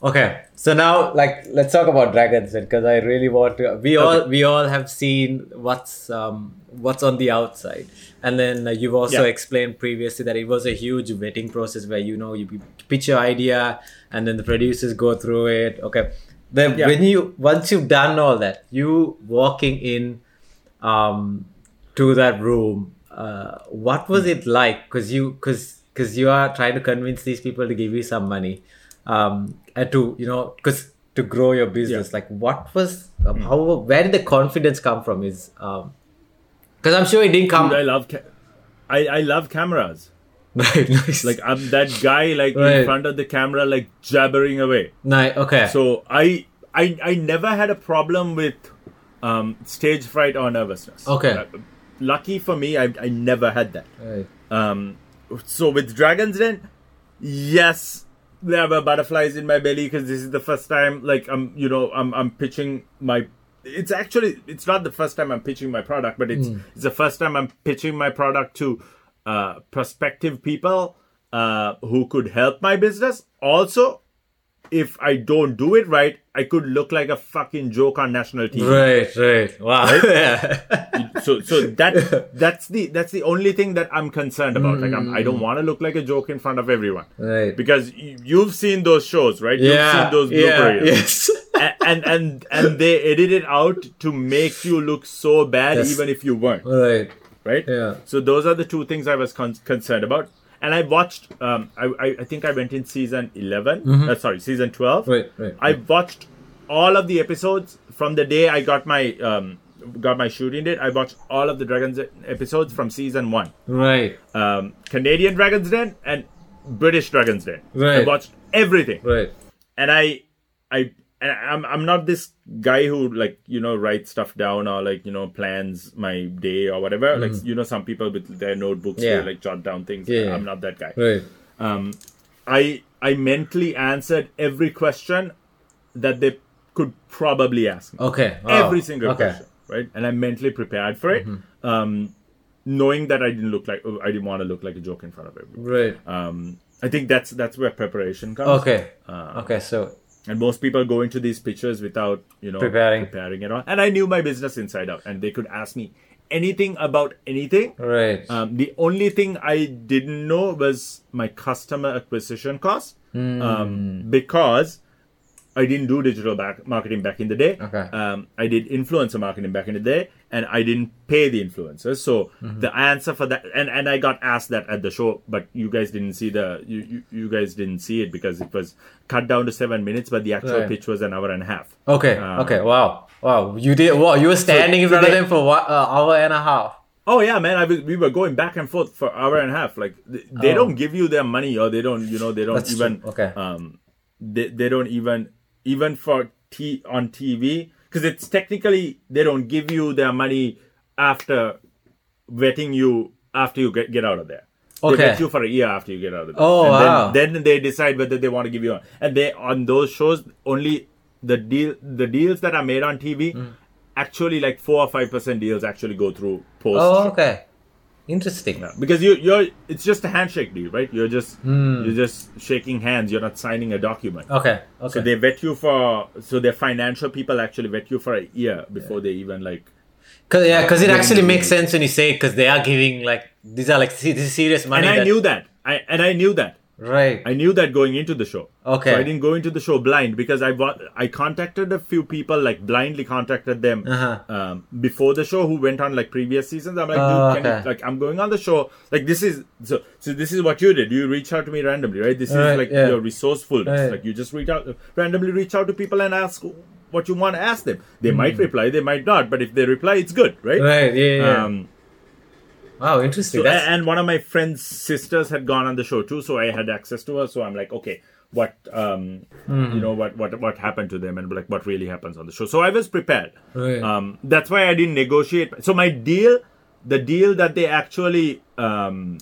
Okay, so now like let's talk about dragons because I really want to. We all we all have seen what's um what's on the outside, and then uh, you've also Yeah. explained previously that it was a huge vetting process where you know you pitch your idea and then the producers go through it. Okay, then Yeah. when you once you've done all that, you walking in um to that room uh, what was it like because you because because you are trying to convince these people to give you some money um and to you know because to grow your business like what was um, how where did the confidence come from is um because i'm sure it didn't come Dude, I love. Ca- I I love cameras. right nice Like I'm that guy like Right. in front of the camera like jabbering away. nice okay So I I I never had a problem with um, stage fright or nervousness. Okay. Uh, lucky for me, I I never had that. right. Um, so with Dragons Den, yes, there were butterflies in my belly because this is the first time. Like I'm, you know, I'm I'm pitching my. It's actually it's not the first time I'm pitching my product, but it's it's the first time I'm pitching my product to uh, prospective people uh, who could help my business. Also, if I don't do it right, I could look like a fucking joke on national TV right right wow yeah so so that that's the that's the only thing that I'm concerned about. Like I'm, I don't mm. want to look like a joke in front of everyone right because you've seen those shows, right? yeah You've seen those yeah reels. yes A- and and and they edit it out to make you look so bad, Yes. even if you weren't, right right? yeah So those are the two things I was con- concerned about. And I watched. Um, I, I I think I went in season 11 Uh, sorry, season twelve. right right I watched all of the episodes from the day I got my um, got my shooting date. I watched all of the Dragons episodes from season one, right um, Canadian Dragons Den and British Dragons Den. I Right. watched everything, right and I I and I'm I'm not this guy who like you know writes stuff down or like you know plans my day or whatever. Like you know some people with their notebooks Mm-hmm. Yeah. they like jot down things. Yeah. I'm not that guy. right Um, I I mentally answered every question that they could probably ask me. Okay. Every single okay. question, right? And I mentally prepared for it, Mm-hmm. um, knowing that I didn't look like I didn't want to look like a joke in front of everyone. Right. Um, I think that's that's where preparation comes. Okay. Uh, okay. So And most people go into these pictures without you know Preparing. preparing at all. And I knew my business inside out, and they could ask me anything about anything. right. Um, the only thing I didn't know was my customer acquisition cost Hmm. um, because I didn't do digital back marketing back in the day. Okay. Um, I did influencer marketing back in the day, and I didn't pay the influencers. So Mm-hmm. the answer for that, and, and I got asked that at the show, but you guys didn't see the you, you, you guys didn't see it because it was cut down to seven minutes, but the actual Right. pitch was an hour and a half. okay. um, okay. Wow. Wow. You did. Wow. You were standing in so front of them for what? Uh, hour and a half. Oh yeah, man! I was, we were going back and forth for hour and a half. Like they, they Oh. don't give you their money, or they don't, you know, they don't That's even. true. Okay. Um, they they don't even even for t on TV because it's technically they don't give you their money after vetting you after you get get out of there. Okay. They vet you for a year after you get out of there. Oh, and wow. Then, then they decide whether they want to give you. And they on those shows only the deal the deals that are made on TV. Mm. Actually, like four or five percent deals actually go through post. Oh, okay. Interesting. Yeah, because you you're it's just a handshake deal, right? You're just Hmm. you're just shaking hands. You're not signing a document. Okay. Okay. So they vet you for so their financial people actually vet you for a year before they even like Cause yeah, because it actually makes sense when you say because they are giving like these are like this is serious money. and I that- knew that. I and I knew that. Right. I knew that going into the show. Okay. So I didn't go into the show blind because I bought, I contacted a few people like blindly contacted them Uh-huh. um, before the show who went on like previous seasons. I'm like, Oh, dude, can okay. you, like I'm going on the show. Like this is so so this is what you did. You reach out to me randomly, right? This is like yeah. your resourcefulness. Right. Like you just reach out randomly reach out to people and ask what you want to ask them. They might reply, they might not, but if they reply, it's good, right? Hmm. Right. Yeah. yeah. Um, wow. Interesting. so, and one of my friend's sisters had gone on the show too, so I had access to her. So I'm like, okay, what, um, Mm-hmm. you know, what, what, what happened to them, and like what really happens on the show. So I was prepared. Right. Um, that's why I didn't negotiate. So my deal, the deal that they actually um,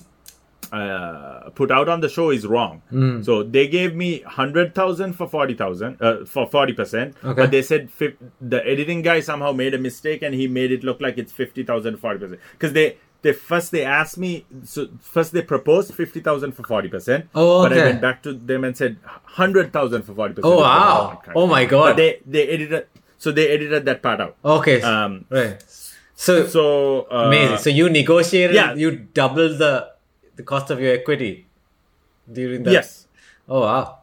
uh, put out on the show is wrong. Mm. So they gave me hundred thousand for forty thousand, uh, for forty percent. Okay. But they said fif- the editing guy somehow made a mistake and he made it look like it's fifty thousand forty percent. Because they they first they asked me so first they proposed fifty thousand for forty percent. Oh, But I went back to them and said hundred thousand for forty percent. Oh, wow. Oh, my God. But they they edited so they edited that part out. okay. Um. right. So, So uh, amazing. So you negotiated. yeah. You doubled the the cost of your equity during that. yes. Oh wow.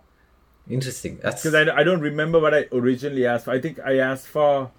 Interesting. That's because I, I don't remember what I originally asked for. I think I asked for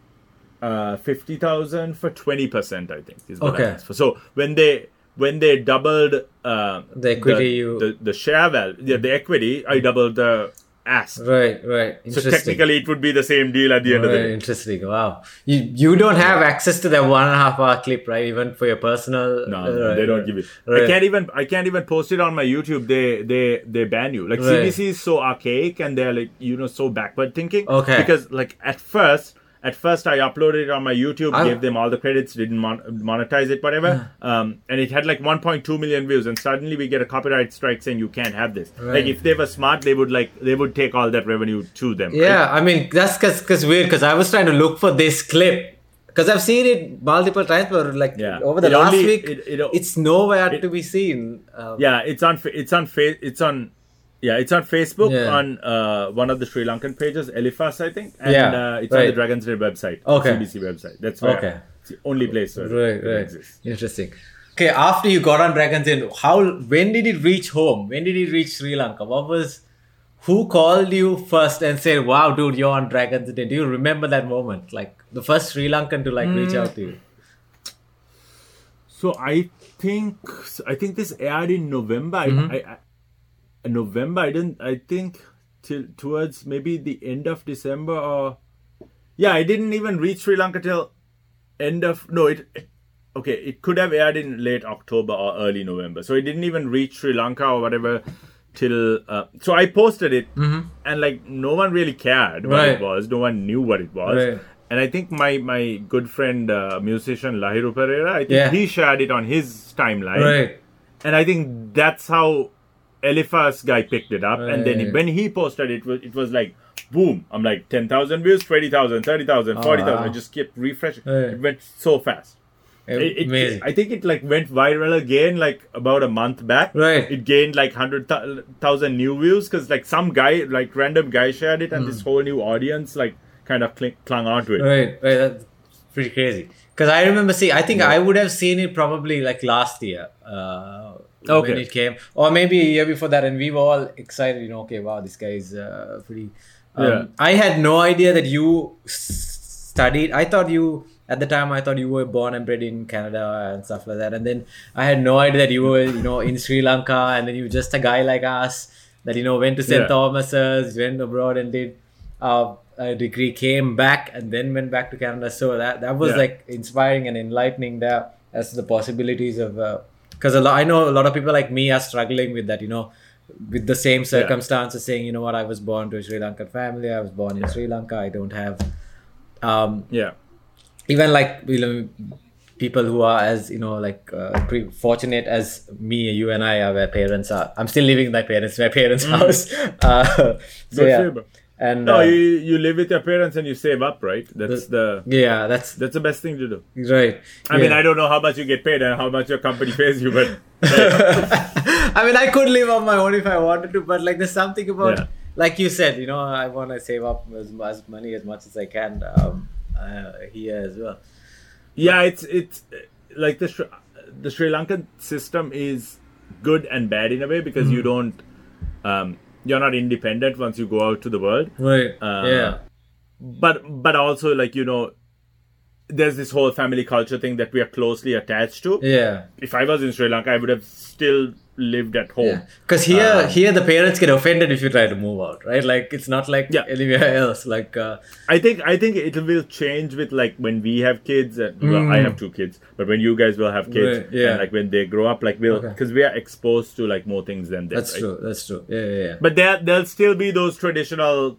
uh, fifty thousand for twenty percent. I think is what Okay. I asked for. So when they when they doubled uh, The equity the, you- the, the share value, yeah, the equity, I doubled the ask. right. Right. So technically, it would be the same deal at the end of the Right, day. interesting. Wow. You you don't have access to that one and a half hour clip, right? Even for your personal. No, uh, no, right, they don't right. give it. Right. I can't even. I can't even post it on my YouTube. They they they ban you. Like Right. CBC is so archaic and they're like you know so backward thinking. Okay. Because like at first. At first, I uploaded it on my YouTube, I- gave them all the credits, didn't mon- monetize it, whatever. um, and it had like 1.2 million views. And suddenly, we get a copyright strike saying you can't have this. Right. Like if they were smart, they would like they would take all that revenue to them. right? Yeah, I mean that's cause, cause weird because I was trying to look for this clip because I've seen it multiple times, but like Yeah. over the It last only- week, it- it- it's nowhere to be seen. Um, Yeah, it's on. It's on. It's on. Yeah, it's on Facebook Yeah. on uh, one of the Sri Lankan pages, Elifas, I think, and Yeah, uh, it's on right. the Dragon's Den website, Okay. CBC website. That's where Okay. it's the only place where Right, it right. exists. Interesting. Okay, after you got on Dragon's Den, how when did it reach home? When did it reach Sri Lanka? What was who called you first and said, "Wow, dude, you're on Dragon's Den"? Do you remember that moment? Like the first Sri Lankan to like reach out to you? So I think I think this aired in November. Mm-hmm. I, I, I November. I didn't. I think till towards maybe the end of December or yeah. I didn't even reach Sri Lanka till end of no. It okay. It could have aired in late October or early November. So it didn't even reach Sri Lanka or whatever till. Uh, so I posted it and like no one really cared what Right. it was. No one knew what it was. Right. And I think my my good friend uh, musician Lahiru Perera, I think Yeah. he shared it on his timeline, Right. and I think that's how Eliphas guy picked it up, and then Right. when he posted it, was it was like boom. I'm like ten thousand views, 20,000, 30,000, 40,000. wow. I just kept refreshing. Right. It went so fast. It, it- I think it like went viral again like about a month back. Right. It gained like hundred thousand new views because like some guy like random guy shared it and this whole new audience like kind of cling, clung onto it. Hmm. Right, right. That's pretty crazy. Because I remember seeing, I think I would have seen it probably like last year uh, when Okay. it came, or maybe a year before that, and we were all excited. You know, okay, wow, this guy is uh, pretty. Um, Yeah. I had no idea that you studied. I thought you at the time. I thought you were born and bred in Canada and stuff like that. And then I had no idea that you were, you know, in Sri Lanka, and then you were just a guy like us that you know went to St. Yeah. Thomas's, went abroad and did uh, a degree, came back, and then went back to Canada. So that that was Yeah. like inspiring and enlightening there as the possibilities of. Because a lot, I know a lot of people like me are struggling with that. You know, with the same circumstances, saying, you know what, I was born to a Sri Lankan family. I was born in Sri Lanka. I don't have. Um, Yeah. even like you know people who are as you know like uh, pretty fortunate as me you and i are where parents are i'm still living in my parents my parents house uh, so Mm. Good yeah for you, bro. And No, uh, you, you live with your parents and you save up, right? That's the yeah that's that's the best thing to do. right I mean, I don't know how much you get paid and how much your company pays you, but I mean, I could live on my own if I wanted to, but like, there's something about, Yeah. like you said, you know, I want to save up as much money as much as I can um, uh, here as well. yeah, it's it's uh, like the Sri, the Sri Lankan system is good and bad in a way because Mm-hmm. you don't um, you're not independent once you go out to the world. Right. Uh, yeah. But but also like you know, there's this whole family culture thing that we are closely attached to. Yeah. If I was in Sri Lanka, I would have still lived at home. Because here, Uh, here the parents get offended if you try to move out, right? Like it's not like Yeah. anywhere else. Like uh, I think I think it will change with like when we have kids. And, well, I have two kids, but when you guys will have kids, Mm. Yeah. and like when they grow up, like we'll Okay. because we are exposed to like more things than them. that's right? true. That's true. Yeah, yeah, yeah. But there there'll still be those traditional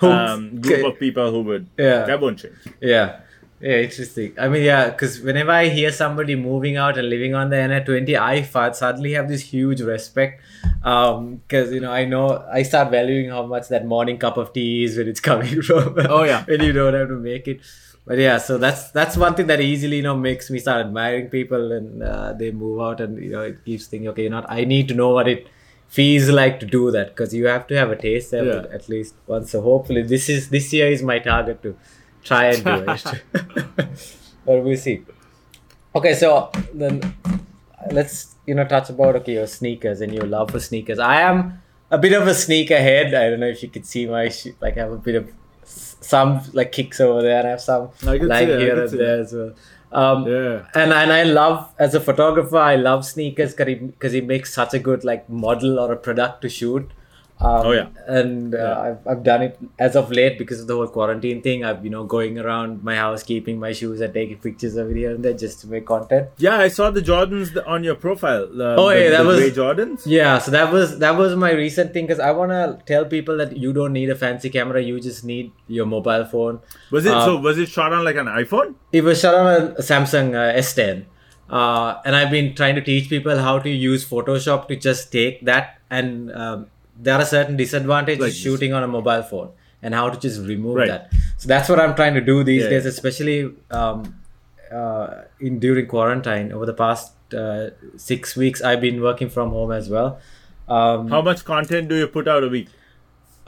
um, group okay. of people who would Yeah. that won't change. Yeah. Yeah, interesting. I mean, yeah, because whenever I hear somebody moving out and living on the NA20, I fa- suddenly have this huge respect. Because, you know, I know I start valuing how much that morning cup of tea is when it's coming from. Oh, yeah. when you don't have to make it. But yeah, so that's that's one thing that easily you know makes me start admiring people and uh, they move out and you know it keeps thinking okay you know I need to know what it feels like to do that because you have to have a taste there Yeah. at least once. So hopefully this is this year is my target to try and do it. but we'll see. Okay, so then let's you know touch about okay your sneakers and your love for sneakers. I am a bit of a sneakerhead. I don't know if you could see my shoe. Like I have a bit of some like kicks over there and I have some I can lying see that, I here and see there as well. Um, Yeah. and and I love as a photographer, I love sneakers because he makes such a good like model or a product to shoot. Um, Oh, yeah. and uh, Yeah. I've, I've done it as of late because of the whole quarantine thing. I've you know going around my house keeping my shoes and taking pictures of it here and there just to make content. Yeah, I saw the Jordans on your profile. Oh, the, yeah, that was- Jordans. Yeah, so that was that was my recent thing because I want to tell people that you don't need a fancy camera, you just need your mobile phone. Was it Uh, so? Was it shot on like an iPhone? It was shot on a Samsung uh, S10. Uh, and I've been trying to teach people how to use Photoshop to just take that. And um, there are certain disadvantages Like shooting on a mobile phone and how to just remove Right. that. So that's what I'm trying to do these Yeah. days, especially um, uh, in during quarantine. Over the past uh, six weeks, I've been working from home as well. Um, How much content do you put out a week?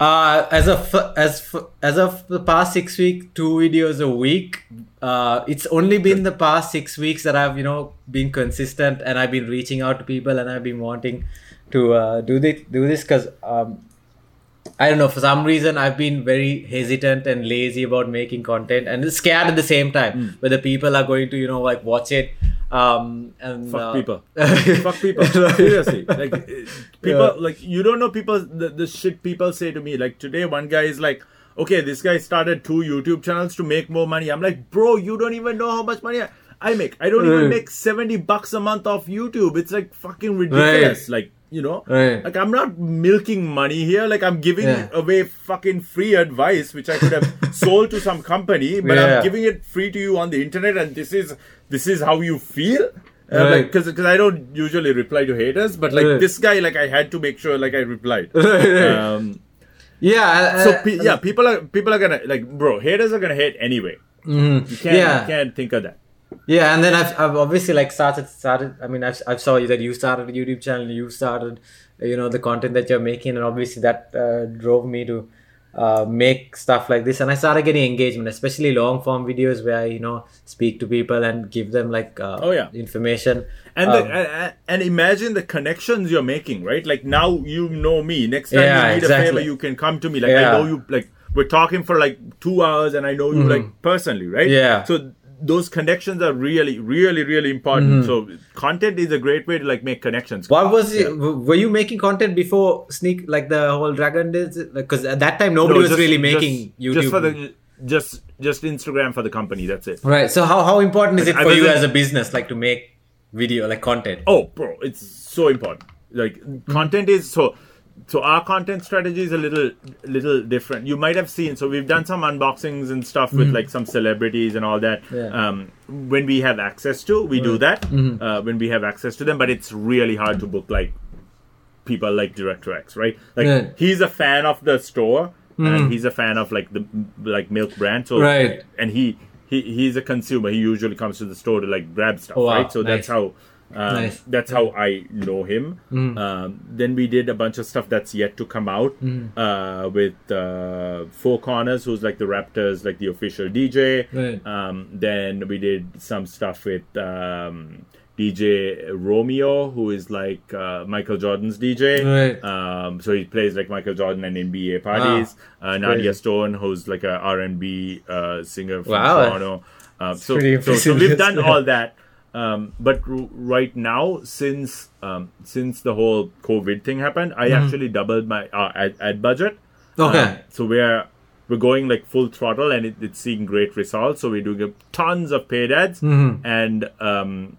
uh, as of as as of the past six weeks, two videos a week. Uh, it's only been the past six weeks that I've you know been consistent and I've been reaching out to people and I've been wanting to uh, do this do this because um, I don't know for some reason I've been very hesitant and lazy about making content and scared at the same time Hmm. whether people are going to you know like watch it um and Fuck uh, people. Fuck people. Seriously. Like uh, people Yeah. like you don't know people the, the shit people say to me. Like today one guy is like, Okay, this guy started two YouTube channels to make more money. I'm like, bro, you don't even know how much money I, I make. I don't even make 70 bucks a month off YouTube. It's like fucking ridiculous. Like, you know? Right. Like I'm not milking money here. Like I'm giving Yeah. away fucking free advice, which I could have sold to some company, but Yeah. I'm giving it free to you on the internet, and this is this is how you feel. Uh, Right. like because because I don't usually reply to haters, but like Right. this guy, like I had to make sure like I replied. Um, yeah. so uh, pe- yeah, people are people are gonna like bro. Haters are gonna hate anyway. mhm. You can't yeah. you can't think of that. Yeah, and then I've, I've obviously like started started. I mean, I've I've saw you that you started a YouTube channel. You started, you know, the content that you're making, and obviously that uh, drove me to uh, make stuff like this. And I started getting engagement, especially long form videos where I, you know, speak to people and give them like uh, Oh, yeah. information. And Um, the, and, and imagine the connections you're making, right? Like now you know me. Next time Yeah, you need a favor, you can come to me. Like Yeah. I know you. Like we're talking for like two hours, and I know you like personally, right? Yeah. So those connections are really, really, really important. Mm-hmm. So content is a great way to like make connections. What was it? Were you making content before Sneak, like the whole Dragon days? Because at that time nobody No, was just- really just- making YouTube. Just for the just just Instagram for the company. That's it. right. So how, how important is it for you as a business, like to make video, like content? Oh, bro, it's so important. Like content is so. So our content strategy is a little little different. You might have seen. So we've done some unboxings and stuff with like some celebrities and all that. Yeah. Um, when we have access to, we do that. Uh, when we have access to them, but it's really hard to book like people like Director X, right? Like Yeah. he's a fan of the store and he's a fan of like the like milk brand. So Right. and he he he's a consumer. He usually comes to the store to like grab stuff, Oh, wow. right? So that's how. Um, Nice. That's how I know him. Mm. Um, then we did a bunch of stuff that's yet to come out Mm. uh, with uh, 4Korners, who's like the Raptors, like the official DJ. Right. Um, then we did some stuff with um, DJ Romeo, who is like uh, Michael Jordan's DJ. Right. Um, so he plays like Michael Jordan and NBA parties. Uh, Nadia. Stone, who's like a R&B uh, singer from Wow. Toronto. Um, so, so, so we've done all that. Um, but r- right now, since um, since the whole COVID thing happened, I actually doubled my uh, ad, ad budget. Mm-hmm. Okay. Um, so we're we're going like full throttle, and it, it's seeing great results. So we're doing a, tons of paid ads, Mm-hmm. and um,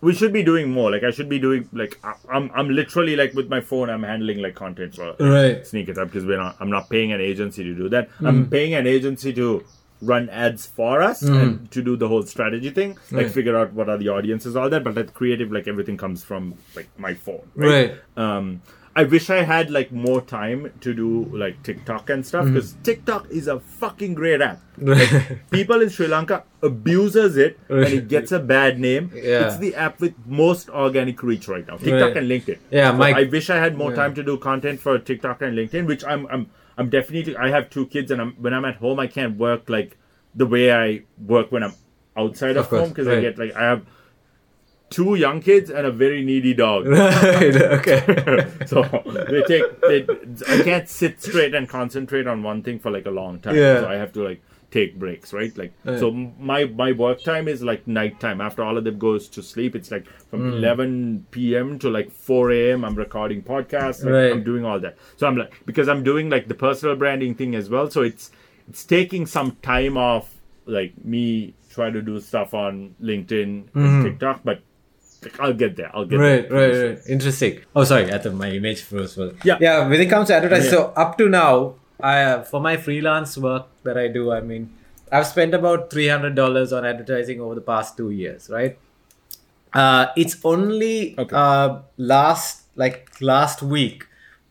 we should be doing more. Like I should be doing like I- I'm I'm literally like with my phone, I'm handling like content for Right. sneak it up because we're not. I'm not paying an agency to do that. Mm-hmm. I'm paying an agency to run ads for us and to do the whole strategy thing, like. Right. figure out what are the audiences, all that. But that creative, like everything comes from like my phone, right? Right. Um, I wish I had like more time to do like TikTok and stuff because TikTok is a fucking great app. Right. People in Sri Lanka abuses it and it gets a bad name. Yeah. It's the app with most organic reach right now. TikTok Right. and LinkedIn. Yeah, So my- I wish I had more Yeah. time to do content for TikTok and LinkedIn, which I'm I'm I'm definitely I have two kids and I'm when I'm at home I can't work like the way I work when I'm outside of, Of home because right. I get like I have two young kids and a very needy dog. right. Okay. so they take they, I can't sit straight and concentrate on one thing for like a long time. Yeah. So I have to like take breaks, right? Like Right. so my my work time is like night time. After all of them goes to sleep, it's like from Hmm. 11 p.m. to like 4 a.m. I'm recording podcasts. Like, Right. I'm doing all that. So I'm like because I'm doing like the personal branding thing as well. So it's it's taking some time off like me try to do stuff on LinkedIn and TikTok, but I'll get there. I'll get. Right, there. right, right. Interesting. Oh, sorry, I thought my image froze. Was Yeah. yeah. When it comes to advertising, Yeah. so up to now, I uh, for my freelance work that I do, I mean, I've spent about three hundred dollars on advertising over the past two years, right? Uh, it's only Okay. uh, last like last week,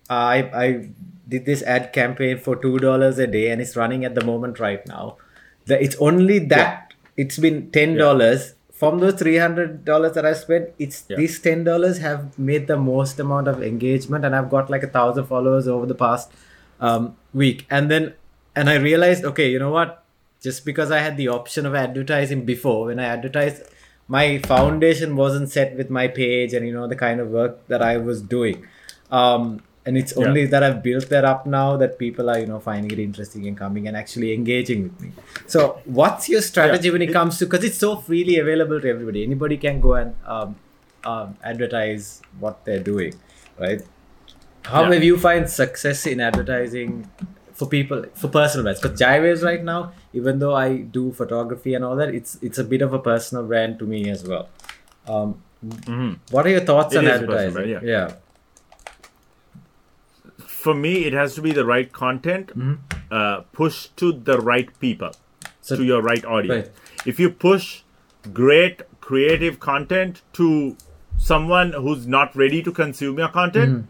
I I did this ad campaign for two dollars a day, and it's running at the moment right now. The, it's only that it's been ten dollars. From those three hundred dollars that I spent, it's Yeah. these ten dollars have made the most amount of engagement, and I've got like a thousand followers over the past um, week. And then, and I realized, okay, you know what? Just because I had the option of advertising before, when I advertised, my foundation wasn't set with my page and you know the kind of work that I was doing. Um, and it's Yeah. only that I've built that up now that people are you know finding it interesting and coming and actually engaging with me. So, what's your strategy Yeah. when it comes to because it's so freely available to everybody? Anybody can go and um, um, advertise what they're doing, right? How Yeah. have you find success in advertising for people for personal brands? Because Jayawaves right now, even though I do photography and all that, it's it's a bit of a personal brand to me as well. Um, Mhm. what are your thoughts It on advertising? brand, yeah. for me, it has to be the right content, uh, pushed to the right people, So- to your right audience. Right. If you push great, creative content to someone who's not ready to consume your content,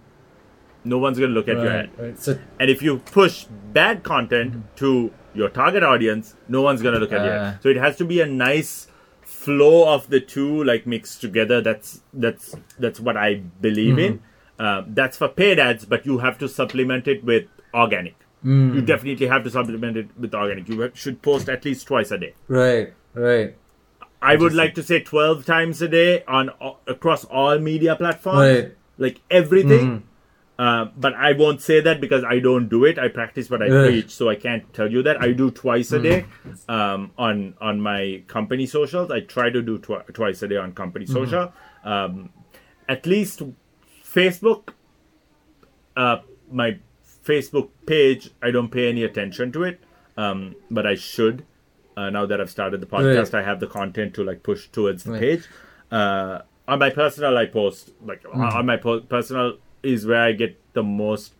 no one's going to look at your ad. Right, right. So And if you push bad content to your target audience, no one's going to look at your Ah. ad. So it has to be a nice flow of the two like mixed together. That's that's that's what I believe in. Uh, that's for paid ads, but you have to supplement it with organic. You definitely have to supplement it with organic. You should post at least twice a day. right, right. I would like to say 12 times a day on across all media platforms, Right. like everything. Uh, but I won't say that because I don't do it. I practice what I Right. preach, so I can't tell you that. I do twice a day um, on on my company socials. I try to do twi- twice a day on company social. Um, at least Facebook, uh, my Facebook page, I don't pay any attention to it, um, but I should. Uh, now that I've started the podcast, I have the content to like push towards the page. Uh, on my personal, I post like on my po- personal is where I get the most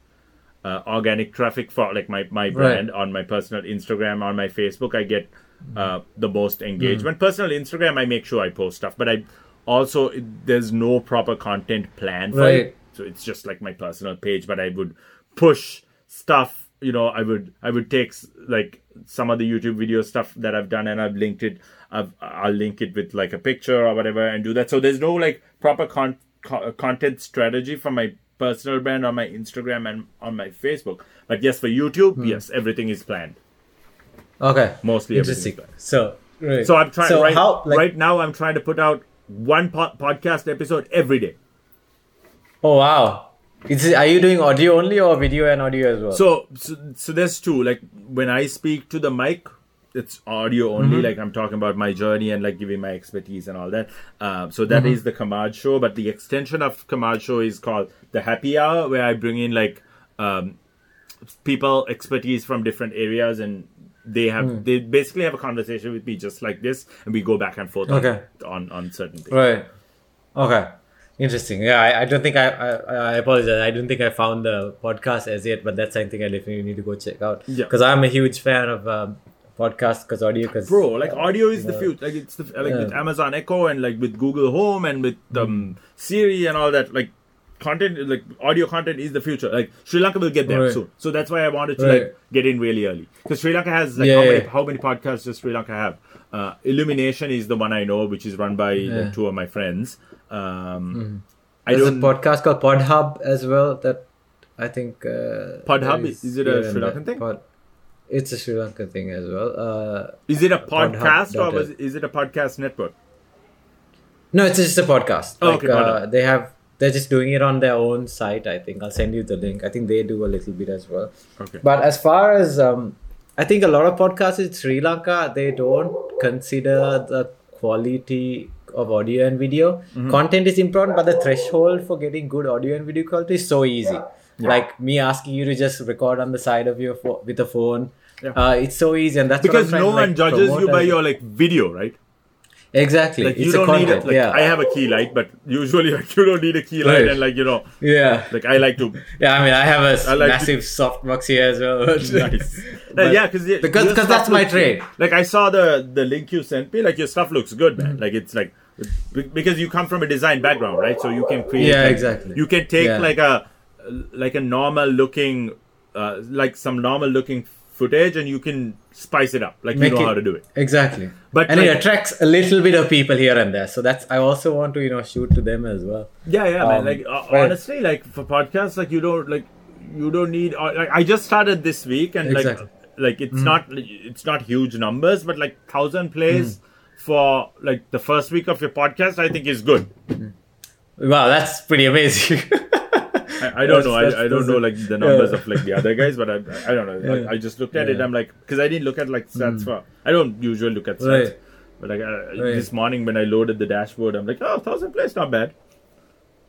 uh, organic traffic for like my my brand on my personal Instagram on my Facebook. I get uh, the most engagement. Personal Instagram, I make sure I post stuff, but I also there's no proper content plan for Right. it. So it's just like my personal page, but I would push stuff. You know, I would I would take like some of the YouTube video stuff that I've done and I've linked it. I've, I'll link it with like a picture or whatever and do that. So there's no like proper con- co- content strategy for my personal brand on my Instagram and on my Facebook. But yes, for YouTube, hmm. yes, everything is planned. Okay. Mostly everything Interesting. So right. So I'm trying So right, how like right now. I'm trying to put out one po- podcast episode every day. oh wow. Is it, are you doing audio only or video and audio as well? So, so, so there's two. Like when I speak to the mic, it's audio only. Mm-hmm. Like I'm talking about my journey and like giving my expertise and all that. Uh, so that Mm-hmm. is the Kamaj show. But the extension of Kamaj show is called the Happy Hour, where I bring in like um, people expertise from different areas and they have Hmm. they basically have a conversation with me just like this and we go back and forth on Okay. on, on certain things Right. Okay. Interesting. Yeah, I, I don't think I, I I apologize. I don't think I found the podcast as yet, but that's something I definitely need to go check out. Yeah. Because I'm a huge fan of um, podcasts because audio. Because bro like audio is the future like it's the like with amazon echo and like with google home and with um siri and all that like content like audio content is the future like sri lanka will get there Right. soon so that's why i wanted to Right. like get in really early because sri lanka has like Yeah, how, many, yeah. how many podcasts does sri lanka have uh, illumination is the one i know which is run by like, two of my friends um i there's a podcast called Podhub as well. That I think. Uh, Podhub? is, it a Sri. Lankan thing? Pod- it's a Sri Lankan thing as well. Uh, is it a podcast or was, is it a podcast network no, it's just a podcast. Oh, like, okay, uh, they have. They're just doing it on their own site. I think I'll send you the link. I think they do a little bit as well. okay But as far as um, I think a lot of podcasts in Sri Lanka, they don't consider the quality of audio and video. Mm-hmm. Content is important, but the threshold for getting good audio and video quality is so easy. Like me asking you to just record on the side of your phone with a phone. Yeah. Uh, it's so easy, and that's because no to, like, one judges you by your like video right exactly. like it's you a don't need it like yeah, i have a key light but usually like you don't need a key light Right. and like you know yeah, like i like to yeah. I mean, I have a I like to- massive softbox here as well. nice But- yeah because because- because that's my trade. like i saw the the link you sent me like your stuff looks good man Mm-hmm. like it's like because you come from a design background right so you can create Yeah, like- exactly. you can take Yeah. like a like a normal looking uh like some normal looking footage and you can spice it up like Make you know it- how to do it Exactly. But and it attracts a little bit of people here and there. So that's I also want to, you know, shoot to them as well. Yeah, yeah, man. Um, Like uh, right. honestly, like for podcasts, like you don't like you don't need. Uh, like I just started this week, and Exactly. Like like it's not it's not huge numbers, but like thousand plays Mm. for like the first week of your podcast, I think is good. Wow, that's pretty amazing. I, I don't know. I, I don't know like the numbers of like the other guys, but I I don't know. I, I just looked at it. Mm. I'm like because I didn't look at like stats for. I don't usually look at stats. Right. But like uh, Right. this morning when I loaded the dashboard, I'm like, oh, thousand plays, not bad.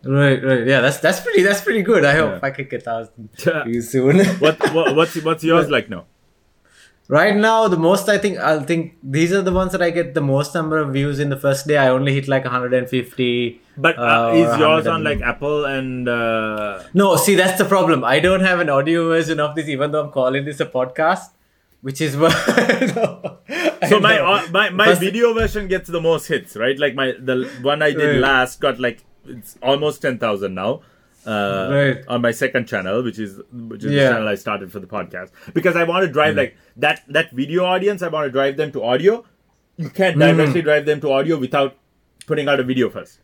right, right. Yeah, that's that's pretty that's pretty good. I hope. I can get thousand views soon. What, what what's what's yours like now? Right now, the most I think I'll think these are the ones that I get the most number of views in the first day. I only hit like 150. But uh, uh, is yours on like Apple and uh, No, see that's the problem. I don't have an audio version of this, even though I'm calling this a podcast. which is what. no, So my my my First- video version gets the most hits, right? Like my the one I did last got like it's almost ten thousand now. Uh, Right. on my second channel, which is which is Yeah. the channel I started for the podcast, because I want to drive like that that video audience. I want to drive them to audio. You can't Mm-hmm. directly drive them to audio without putting out a video first.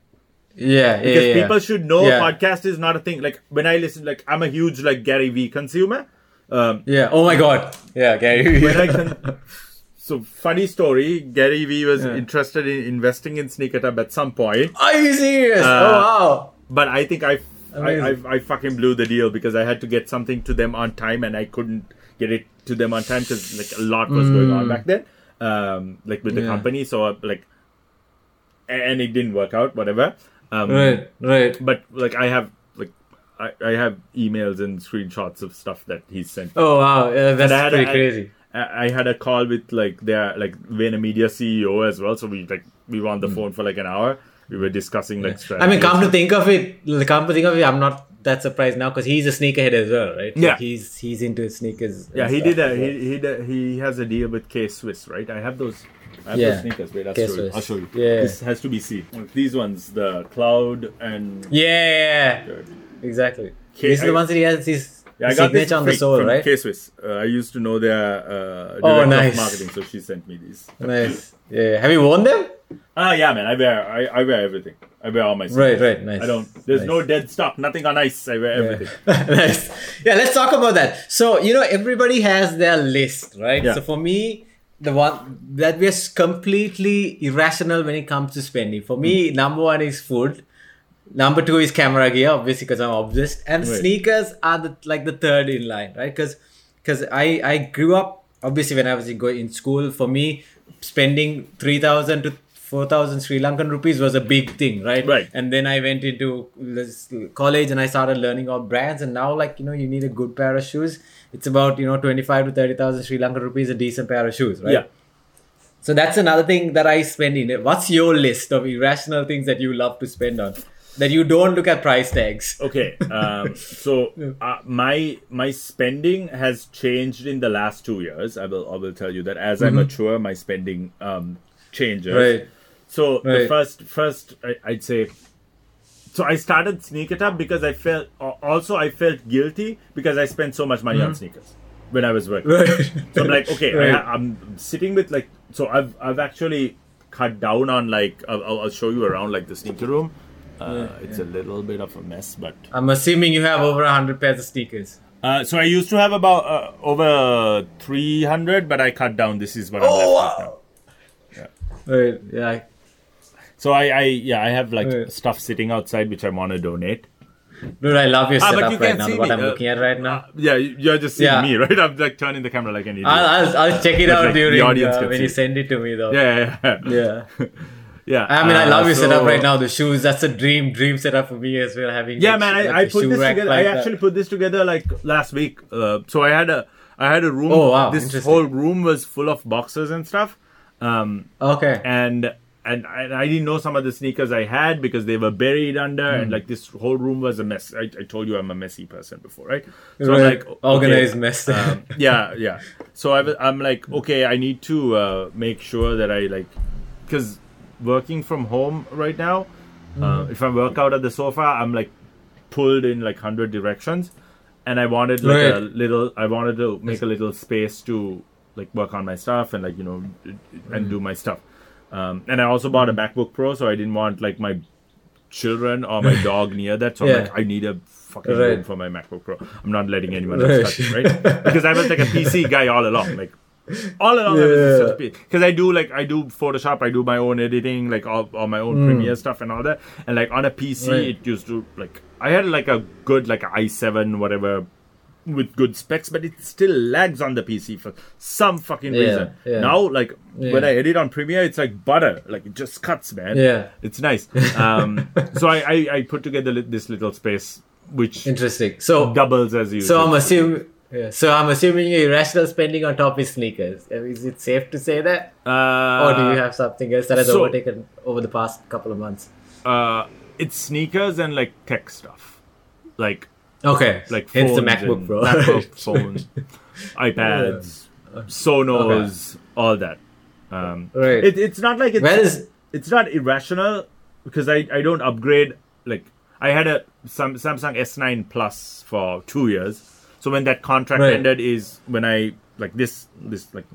Yeah, yeah, Because yeah. people should know Yeah. podcast is not a thing. Like when I listen, like I'm a huge like Gary Vee consumer. Um, Yeah. Oh my God. Yeah, Gary. when I con- so funny story, Gary Vee was Yeah. interested in investing in Sneakertub at some point, Are you serious? Uh, oh wow. but I think I, I, I, I fucking blew the deal because I had to get something to them on time and I couldn't get it to them on time because like a lot was going on back then, um, like with the Mm. Yeah. company. So uh, like, and it didn't work out, whatever. Um, Right. Right. But like I have like I, I have emails and screenshots of stuff that he sent. Oh wow. Yeah, that's I pretty a- crazy. I I had a call with like their like Vayner Media CEO as well. So we like we were on the phone for like an hour. We were discussing like Hmm. I mean, come to think of it, come to think of it, I'm not that surprised now because he's a sneakerhead as well, right? Like, Yeah. he's he's into sneakers. yeah, he stuff. did a he he did, he has a deal with K Swiss, right? I have those. I have Yeah. those sneakers. Wait, I'll show you. I'll show you. Yeah. This has to be seen. These ones, the cloud and Yeah, exactly. K- These are the ones that he has his yeah, I got this signature on the fake sole, right? K Swiss. Uh, I used to know their uh, Oh, director of nice. marketing, so she sent me these. Nice. Yeah. Have you worn them? Ah, yeah, man. I wear I, I wear everything. I wear all my. Right. sneakers. Right. Nice. I don't. There's Nice. no dead stock. Nothing on ice. I wear everything. Yeah. nice. Yeah, let's talk about that. So, you know, everybody has their list, right? Yeah. So for me, the one that we're completely irrational when it comes to spending. For me, number one is food. Number two is camera gear, obviously, because I'm obsessed. And Right. sneakers are the like the third in line, right? Because because I I grew up obviously when I was in, in school. For me, spending three thousand to four thousand Sri Lankan rupees was a big thing, right? Right. And then I went into this college and I started learning all brands. And now, like you know, you need a good pair of shoes. It's about you know twenty five to thirty thousand Sri Lankan rupees a decent pair of shoes, right? Yeah. So that's another thing that I spend in it. What's your list of irrational things that you love to spend on? That you don't look at price tags. Okay, um, so uh, my my spending has changed in the last two years. I will I will tell you that as I mature, my spending um, changes. Mm-hmm. Right. So the first first I, I'd say. So I started Sneakertub because I felt also I felt guilty because I spent so much money on sneakers when I was working. Mm-hmm. Right. So I'm like, okay, Right. I, I'm sitting with like, so I've I've actually cut down on like, I'll, I'll I'll show you around like the sneaker room. Uh, it's a little bit of a mess, but I'm assuming you have over hundred pairs of sneakers. uh, so I used to have about uh, over 300, but I cut down. This is what I'm Oh, left with now. Right. Yeah. So I, I yeah, I have like Right. stuff sitting outside which I want to donate. Dude, I love your Ah, but setup you right now. What me, I'm uh, looking at right now. Uh, yeah, you- you're just seeing Yeah. me, right? I'm like turning the camera like an idiot. I'll, I'll, I'll check it out like, the during audience uh, when you send it to me, though. yeah, yeah, yeah. Yeah. yeah. I mean, I uh, love your setup right now. The shoes, that's a dream, dream setup for me as well. Having Yeah, like, man, I, like I a put this together. like I that. actually put this together like last week. Uh, so I had a I had a room. Oh, wow, This whole room was full of boxes and stuff. Um, Okay. and and and I didn't know some of the sneakers I had because they were buried under, Hmm. and like this whole room was a mess. I, I told you I'm a messy person before, right? So Right. I'm like, okay, Organized mess. um, yeah, yeah. So I, I'm like, okay, I need to uh, make sure that I like, because working from home right now, uh, Hmm. if I work out at the sofa, I'm like pulled in like hundred directions, and I wanted like a little. I wanted to make a little space to like work on my stuff and like you know and Hmm. do my stuff. Um, and I also bought a MacBook Pro, so I didn't want like my children or my dog near that. So Yeah. I'm like, I need a fucking Right. room for my MacBook Pro. I'm not letting anyone Right. else touch it, right? Because I was like a PC guy all along, like all along. Yeah. Because I do like I do Photoshop, I do my own editing, like all, all my own Premiere stuff and all that. And like on a PC. Right. it used to like I had like a good like i7 whatever with good specs, but it still lags on the PC for some fucking Yeah, reason. yeah. Now, like when I edit on Premiere, it's like butter. Like it just cuts, man. Yeah. it's nice. Um, so I, I I put together this little space which Interesting. So, doubles as you. so I'm assuming. Yeah. So I'm assuming your irrational spending on top is sneakers. Is it safe to say that, Uh, or do you have something else that has so- overtaken over the past couple of months? Uh, it's sneakers and like tech stuff, like Okay. like hence the MacBook Pro. MacBook phones, iPads, Sonos, all that. Um, Right. It, it's not like it's is it's not irrational because I, I don't upgrade like I had a Sam, Samsung S9 Plus for two years. So when that contract Right. ended is when I like this this like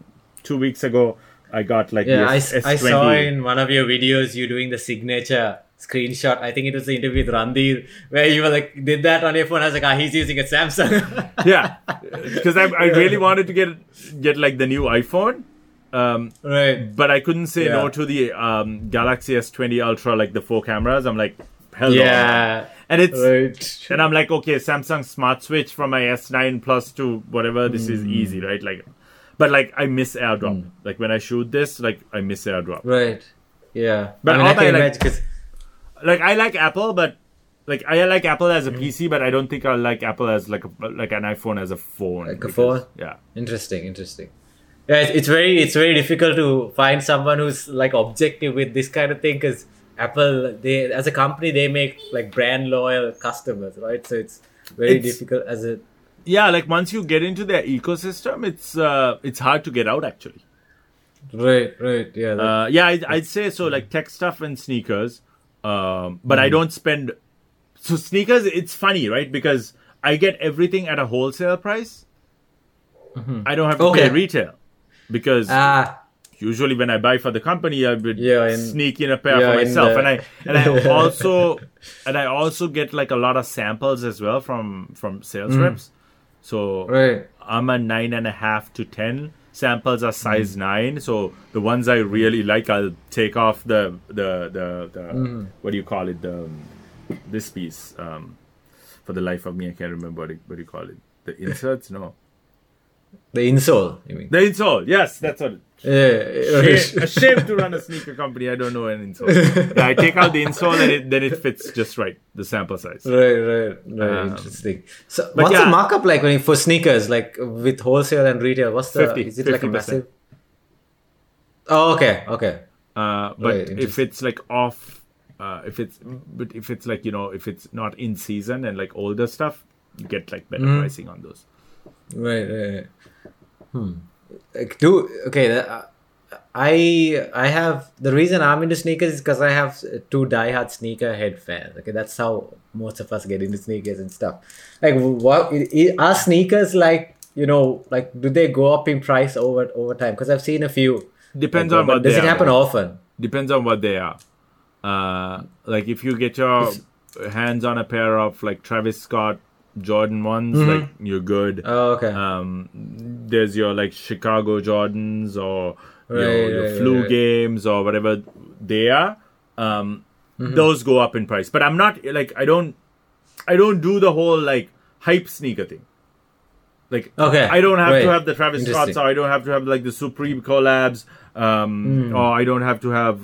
two weeks ago I got like yeah? I, the s- I S20. saw in one of your videos you doing the signature screenshot. I think it was the interview with Randir where you were like did that on your phone. I was like, ah, he's using a Samsung. yeah, because I, I really wanted to get get like the new iPhone. Um, right. but I couldn't say no to the um, Galaxy S20 Ultra, like the four cameras. I'm like, hell no. Yeah. And it's Right. and I'm like, okay, Samsung Smart Switch from my S9 Plus to whatever. This is easy, right? Like, but like I miss AirDrop. Like when I shoot this, like I miss AirDrop. Right. Yeah. But I mean, all I like- Like I like Apple, but like I like Apple as a PC, but I don't think I like Apple as like a like an iPhone as a phone. Like a because- phone? Yeah. Interesting, interesting. Yeah, it's, it's very it's very difficult to find someone who's like objective with this kind of thing because Apple they as a company they make like brand loyal customers, right? So it's very It's- difficult as a Yeah, like once you get into their ecosystem, it's uh it's hard to get out actually. right, right, yeah, that- Uh, yeah, I'd, I'd say so. Like tech stuff and sneakers, um, but I don't spend. So sneakers, it's funny, right? Because I get everything at a wholesale price. I don't have to Okay. pay retail because ah, usually when I buy for the company, I would Yeah, in- sneak in a pair yeah, for myself, the- and I and I also and I also get like a lot of samples as well from from sales reps. So Mm. right, I'm a nine and a half to ten. Samples are size nine, so the ones I really like, I'll take off the the the, the what do you call it? The um, this piece. Um, for the life of me, I can't remember what, it, what do you call it. The inserts? No, the insole. You mean? the insole. Yes, that's what. It, Yeah, Shame, ashamed to run a sneaker company. I don't know an insole. Yeah, I take out the insole and it, then it fits just right, the sample size. Right, right, right. Um, Interesting. So, what's yeah. the markup like when you, for sneakers, like with wholesale and retail? What's the 50, is it like a 50%. massive? Oh, okay, okay. Uh, but Right, if it's like off, uh, if it's but if it's like you know if it's not in season and like older stuff, you get like better Mm-hmm. pricing on those. Right, right. right. Hmm. Like, do okay. that- uh, I I have the reason I'm into sneakers is because I have two diehard sneakerhead fans. Okay, that's how most of us get into sneakers and stuff. Like, what i- i- are sneakers like? You know, like do they go up in price over over time? Because I've seen a few. Depends Like, on but what does they it are. happen often? Depends on what they are. Uh, like if you get your hands on a pair of like Travis Scott Jordan ones, Mm-hmm. like you're good. Oh, okay. um, there's your like Chicago Jordans or your, Right, your right, flu right. games or whatever they are. Um, Mm-hmm. Those go up in price, but I'm not like I don't I don't do the whole like hype sneaker thing. Like Okay, I don't have to have the Travis Scotts or I don't have to have like the Supreme collabs, um, Hmm. or I don't have to have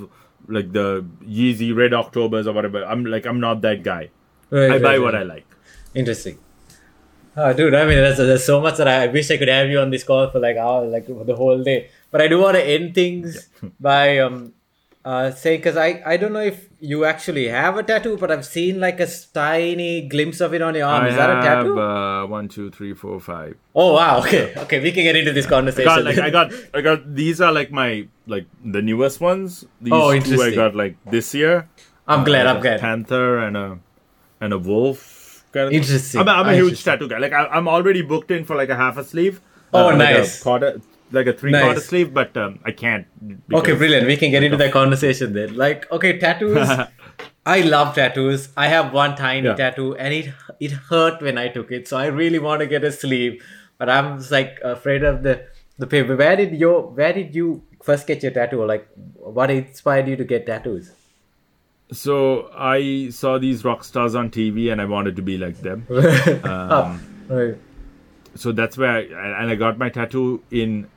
like the Yeezy Red Octobers or whatever. I'm like I'm not that guy. I buy what I like. Interesting. Oh, dude, I mean, there's, there's so much that I, I wish I could have you on this call for like hour, like the whole day. But I do want to end things by um, uh, saying because I I don't know if you actually have a tattoo, but I've seen like a tiny glimpse of it on your arm. I Is that a tattoo? uh, one, two, three, four, five. oh wow, okay, okay, we can get into this I conversation. got like I got I got these are like my like the newest ones. These Oh, two I got like this year. I'm glad, Uh, I'm glad. Panther and a and a wolf. Kind of thing. Interesting. I'm a, I'm a huge tattoo guy. Like I, I'm already booked in for like a half a sleeve. Oh, like nice. A quarter, like a three quarter sleeve, but um, I can't. Okay, brilliant. We can get into that conversation then. Like, okay, tattoos. I love tattoos. I have one tiny Yeah. tattoo, and it it hurt when I took it. So I really want to get a sleeve, but I'm just like afraid of the the paper. Where did your Where did you first get your tattoo? Like, what inspired you to get tattoos? So I saw these rock stars on TV, and I wanted to be like them. Ah, right. so that's where I, and I got my tattoo in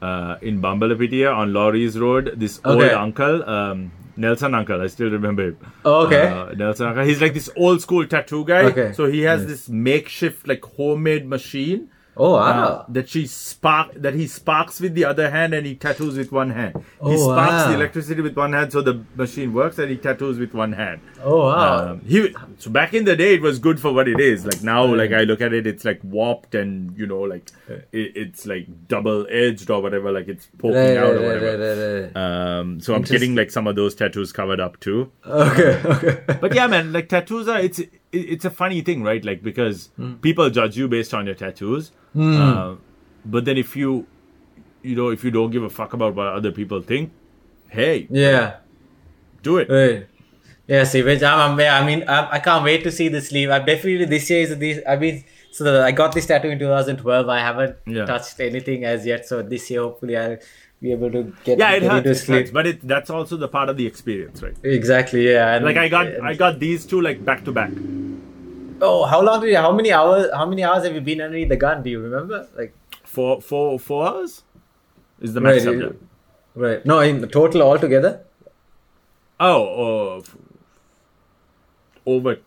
uh, in Bambalapitiya on Laurie's Road. This old uncle, um, Nelson uncle, I still remember him. Oh, okay. Uh, Nelson uncle. He's like this old school tattoo guy. Okay. So he has this makeshift like homemade machine. Oh uh, wow. that she spark that he sparks with the other hand and he tattoos with one hand. Oh, he sparks wow. the electricity with one hand, so the machine works, and he tattoos with one hand. oh wow. Um, he so back in the day it was good for what it is. Like now, like I look at it, it's like warped and you know, like it, it's like double edged or whatever. Like it's poking right, out right, or whatever. right. Um, so I'm getting like some of those tattoos covered up too. Okay, okay. But yeah, man, like tattoos are it's it, it's a funny thing, right? Like because Hmm. people judge you based on your tattoos. Uh, but then if you you know if you don't give a fuck about what other people think, hey, Yeah. do it. Right. Yeah, see, which I'm, I'm I mean, I'm, I can't wait to see the sleeve. I definitely this year is this. I mean, so the, I got this tattoo in 2012. I haven't Yeah. touched anything as yet. So this year, hopefully, I'll be able to get, Yeah, it hurts, into it hurts, but it that's also the part of the experience, right? Exactly. Yeah. And, Like I got I got these two like back to back. Oh, how long did you? How many hours? How many hours have you been underneath the gun? Do you remember? Like, Four four four hours is the right, max. I've right. No, in the total altogether. Oh, uh, over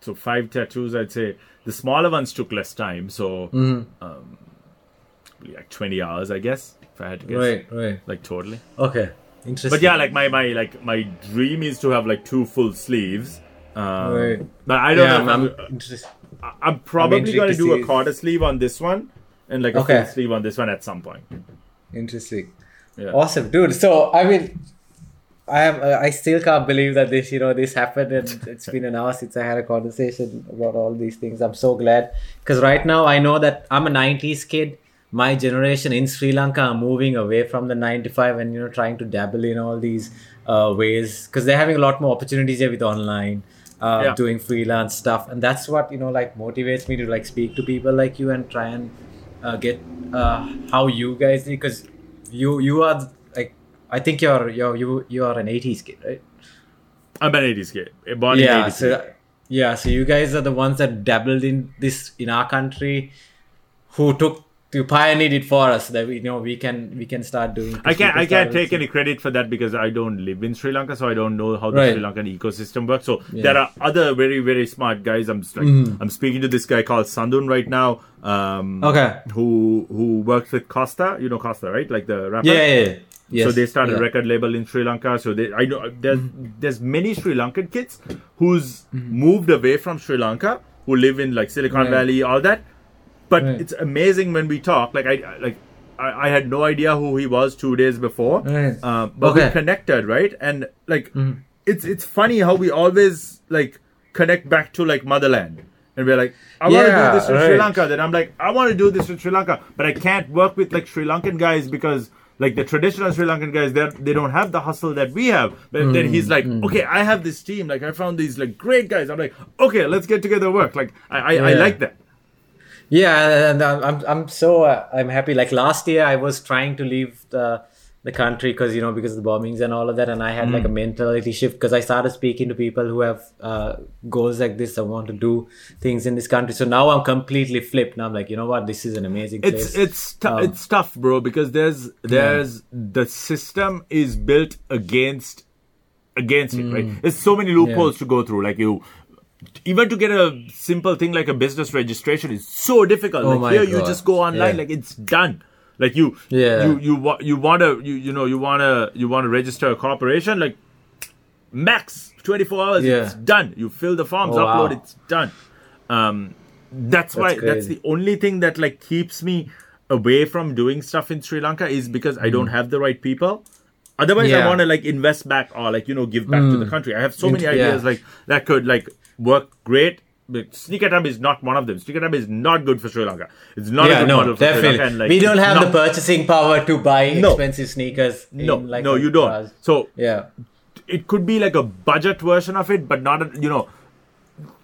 so five tattoos. I'd say the smaller ones took less time, so Mm-hmm. um, like twenty hours, I guess. If I had to guess, Right. Right. like totally. Okay. Interesting. But yeah, like my my like my dream is to have like two full sleeves. Um, Right. But I don't yeah, know. I'm, I'm I'm. I'm probably going to to do a quarter sleeve on this one and like a Okay. full sleeve on this one at some point. Interesting. Yeah. Awesome, dude. So I mean, I am. Uh, I still can't believe that this, you know, this happened, and it's been an hour since I had a conversation about all these things. I'm so glad because right now I know that I'm a '90s kid. My generation in Sri Lanka are moving away from the nine to five, and you know, trying to dabble in all these uh, ways because they're having a lot more opportunities here with online. Uh, Yeah. doing freelance stuff and that's what you know like motivates me to like speak to people like you and try and uh, get uh, how you guys because you you are like I think you're you're you you are an 80s kid, right? I'm an 80s kid. Born yeah. in 80s. So yeah, so you guys are the ones that dabbled in this in our country, who took you pioneer it for us that we you know we can we can start doing. I can't. I can't take any credit for that because I don't live in Sri Lanka, so I don't know how the Right. Sri Lankan ecosystem works. So Yeah. there are other very very smart guys. I'm like Mhm. I'm speaking to this guy called Sandun right now. Um, Okay. Who who works with Costa? You know Costa, right? Like the rapper. Yeah, yeah, yeah. Yes. So they started yeah. a record label in Sri Lanka. So they, I know there's there's many Sri Lankan kids who's moved away from Sri Lanka who live in like Silicon Right. Valley, all that. But Right. it's amazing when we talk. Like I like I, I had no idea who he was two days before. Right. Um, but we connected, right? And like Mhm. it's it's funny how we always like connect back to like motherland. And we're like, I want to Yeah, do this in Sri. Lanka. Then I'm like, I want to do this in Sri Lanka, but I can't work with like Sri Lankan guys because like the traditional Sri Lankan guys, they they don't have the hustle that we have. But then he's like, Mm, okay, I have this team. Like I found these like great guys. I'm like, okay, let's get together work. Like I I, I like that. Yeah, and I'm I'm, so uh, I'm happy. Like last year, I was trying to leave the the country because you know because of the bombings and all of that, and I had like Mm. a mentality shift because I started speaking to people who have uh, goals like this. I want to do things in this country. So now I'm completely flipped. Now I'm like, you know what? This is an amazing It's place. it's tou- Um, it's tough, bro, because there's there's the system is built against against it, right? There's so many loopholes to go through. Like you, even to get a simple thing like a business registration is so difficult. Oh like here, you just go online, Yeah. like it's done. Like you, Yeah. you you you want to you you know you want to you want to register a corporation like max 24 hours Yeah. it's done you fill the forms Oh, upload wow. it's done um that's, why that's the only thing that like keeps me away from doing stuff in Sri Lanka is because I don't have the right people. Otherwise, I. Yeah. Hmm. want to like invest back or like you know give back to the country. I have so many ideas yeah. like that could like work great. But Sneakertub is not one of them. Sneakertub is not good for Sri Lanka. It's not a good no, model for Sri. Lanka. And, like, we don't have not- the purchasing power to buy No. expensive sneakers. No, in, like no, you don't. uh, So yeah. it could be like a budget version of it, but not a, you know.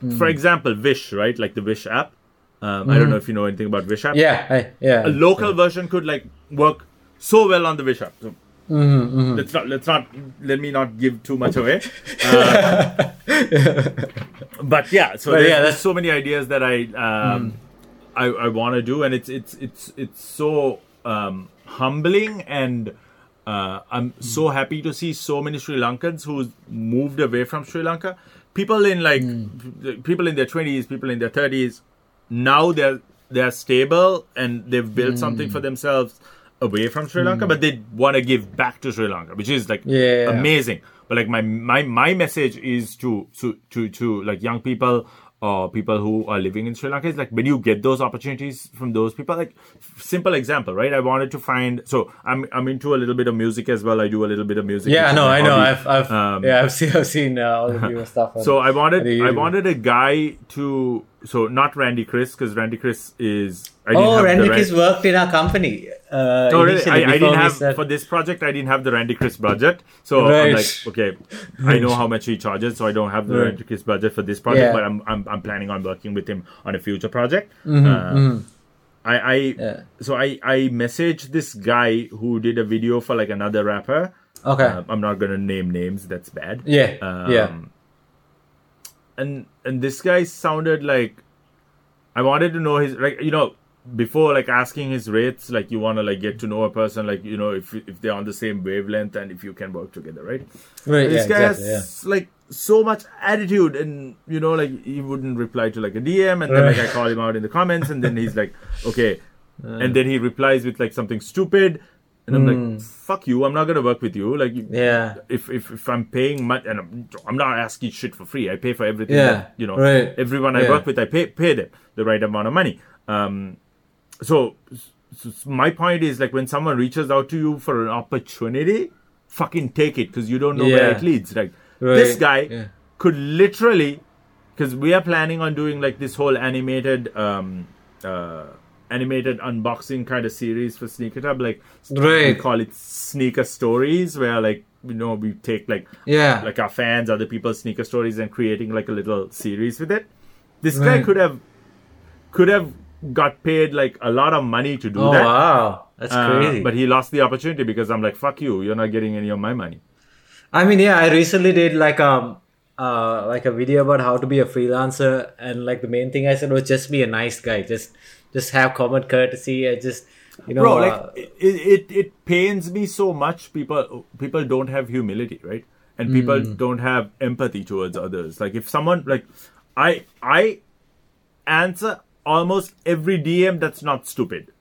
Hmm. For example, Wish, right? Like the Wish app. Um, I don't know if you know anything about Wish app. Yeah, I, yeah. a local version could like work so well on the Wish app. So Mm-hmm, let's not let's not let me not give too much away. Uh, but yeah, so But there's, yeah, there's so many ideas that I um, I, I want to do, and it's it's it's it's so um, humbling and. Uh, I'm so happy to see so many Sri Lankans who moved away from Sri Lanka. People in like people in their 20s, people in their 30s, now they're they're stable and they've built something for themselves away from Sri Lanka, but they want to give back to Sri Lanka, which is like Yeah. amazing. But like my my my message is to to to to like young people or people who are living in Sri Lanka is like when you get those opportunities from those people, like simple example, right? I wanted to find so I'm I'm into a little bit of music as well. I do a little bit of music. Yeah, no, I know. I've, I've, Um, yeah, I've seen, I've seen uh, all of your stuff. on- So I wanted I wanted a guy to so not Randy Chris because Randy Chris is I didn't Oh, Randy Chris worked in our company. Uh, No, really, I, I didn't have started- for this project. I didn't have the Randy Chris budget, so I'm like, okay, I know how much he charges, so I don't have the Right. Randy Chris budget for this project, Yeah. but I'm, I'm I'm planning on working with him on a future project. Mm-hmm, Uh, I I Yeah. so I I messaged this guy who did a video for like another rapper. Okay. Uh, I'm not gonna name names. That's bad. yeah, yeah. Um, and and this guy sounded like I wanted to know his like you know before like asking his rates like you want to like get to know a person like you know if if they're on the same wavelength and if you can work together right Right, this yeah, guy exactly, yeah. has like so much attitude and you know like he wouldn't reply to like a dm and then like i call him out in the comments and then he's like okay and then he replies with like something stupid and i'm like fuck you i'm not gonna work with you like. Yeah. if if, if I'm paying much and I'm, I'm not asking shit for free, I pay for everything. Yeah, that, you know, right. everyone I Yeah. work with, I pay pay them the right amount of money. Um, so, so my point is like when someone reaches out to you for an opportunity, fucking take it because you don't know where it leads. Like Right, this guy yeah. could literally, because we are planning on doing like this whole animated. Um, uh, animated unboxing kind of series for Sneakertub like we call it sneaker stories where like you know we take like Yeah. like our fans other people's sneaker stories and creating like a little series with it this guy could have could have got paid like a lot of money to do oh that. wow, that's uh, crazy. but he lost the opportunity because i'm like fuck you. You're not getting any of my money. I mean, yeah, I recently did like um uh like a video about how to be a freelancer, and like the main thing I said was just be a nice guy, just just have common courtesy, and just you know, bro uh, like it, it it pains me so much people people don't have humility right? And people Hmm. don't have empathy towards others. Like if someone like i i answer almost every dm that's not stupid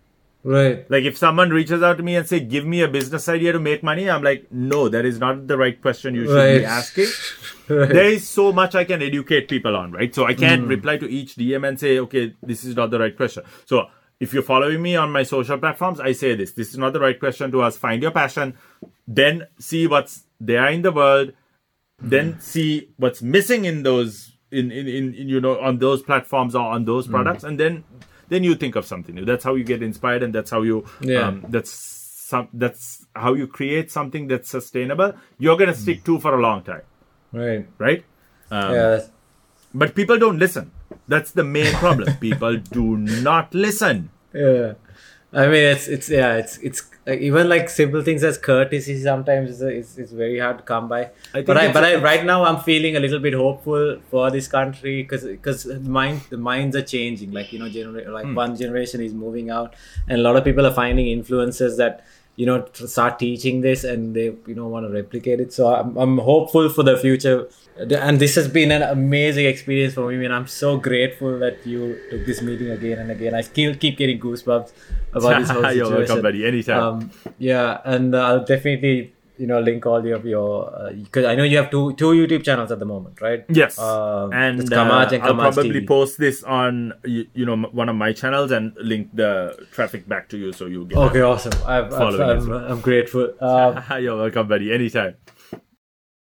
right, Like if someone reaches out to me and say, "Give me a business idea to make money," I'm like, "No, that is not the right question you should be asking." right. There is so much I can educate people on, right? So I can't hmm. reply to each DM and say, "Okay, this is not the right question." So if you're following me on my social platforms, I say this: "This is not the right question to ask. Find your passion, then see what's there in the world, then hmm. see what's missing in those." In, in, in, in you know on those platforms or on those products and then then you think of something new. That's how you get inspired and that's how you Yeah. um, that's some that's how you create something that's sustainable. You're gonna stick to for a long time. Right, right? Um, yeah, but people don't listen. That's the main problem. People do not listen. Yeah. I mean, it's it's yeah, it's it's like, even like simple things as courtesy sometimes is it's, it's very hard to come by. think but I but I right now I'm feeling a little bit hopeful for this country because because the mind the minds are changing. Like you know, genera- like Hmm. one generation is moving out, and a lot of people are finding influences that you know start teaching this and they you know want to replicate it. So I'm I'm hopeful for the future. And this has been an amazing experience for me, and I'm so grateful that you took this meeting again and again. I still keep getting goosebumps about this whole situation. You're welcome, buddy. Anytime. Um, yeah, and uh, I'll definitely you know link all of your because I know you have two two YouTube channels at the moment, right? yes, Um, and uh, Kamaj and I'll probably TV. post this on you, you know one of my channels and link the traffic back to you so you get. Okay, awesome. I've, I've, Following as I'm, I'm grateful. Um, You're welcome, buddy. Anytime.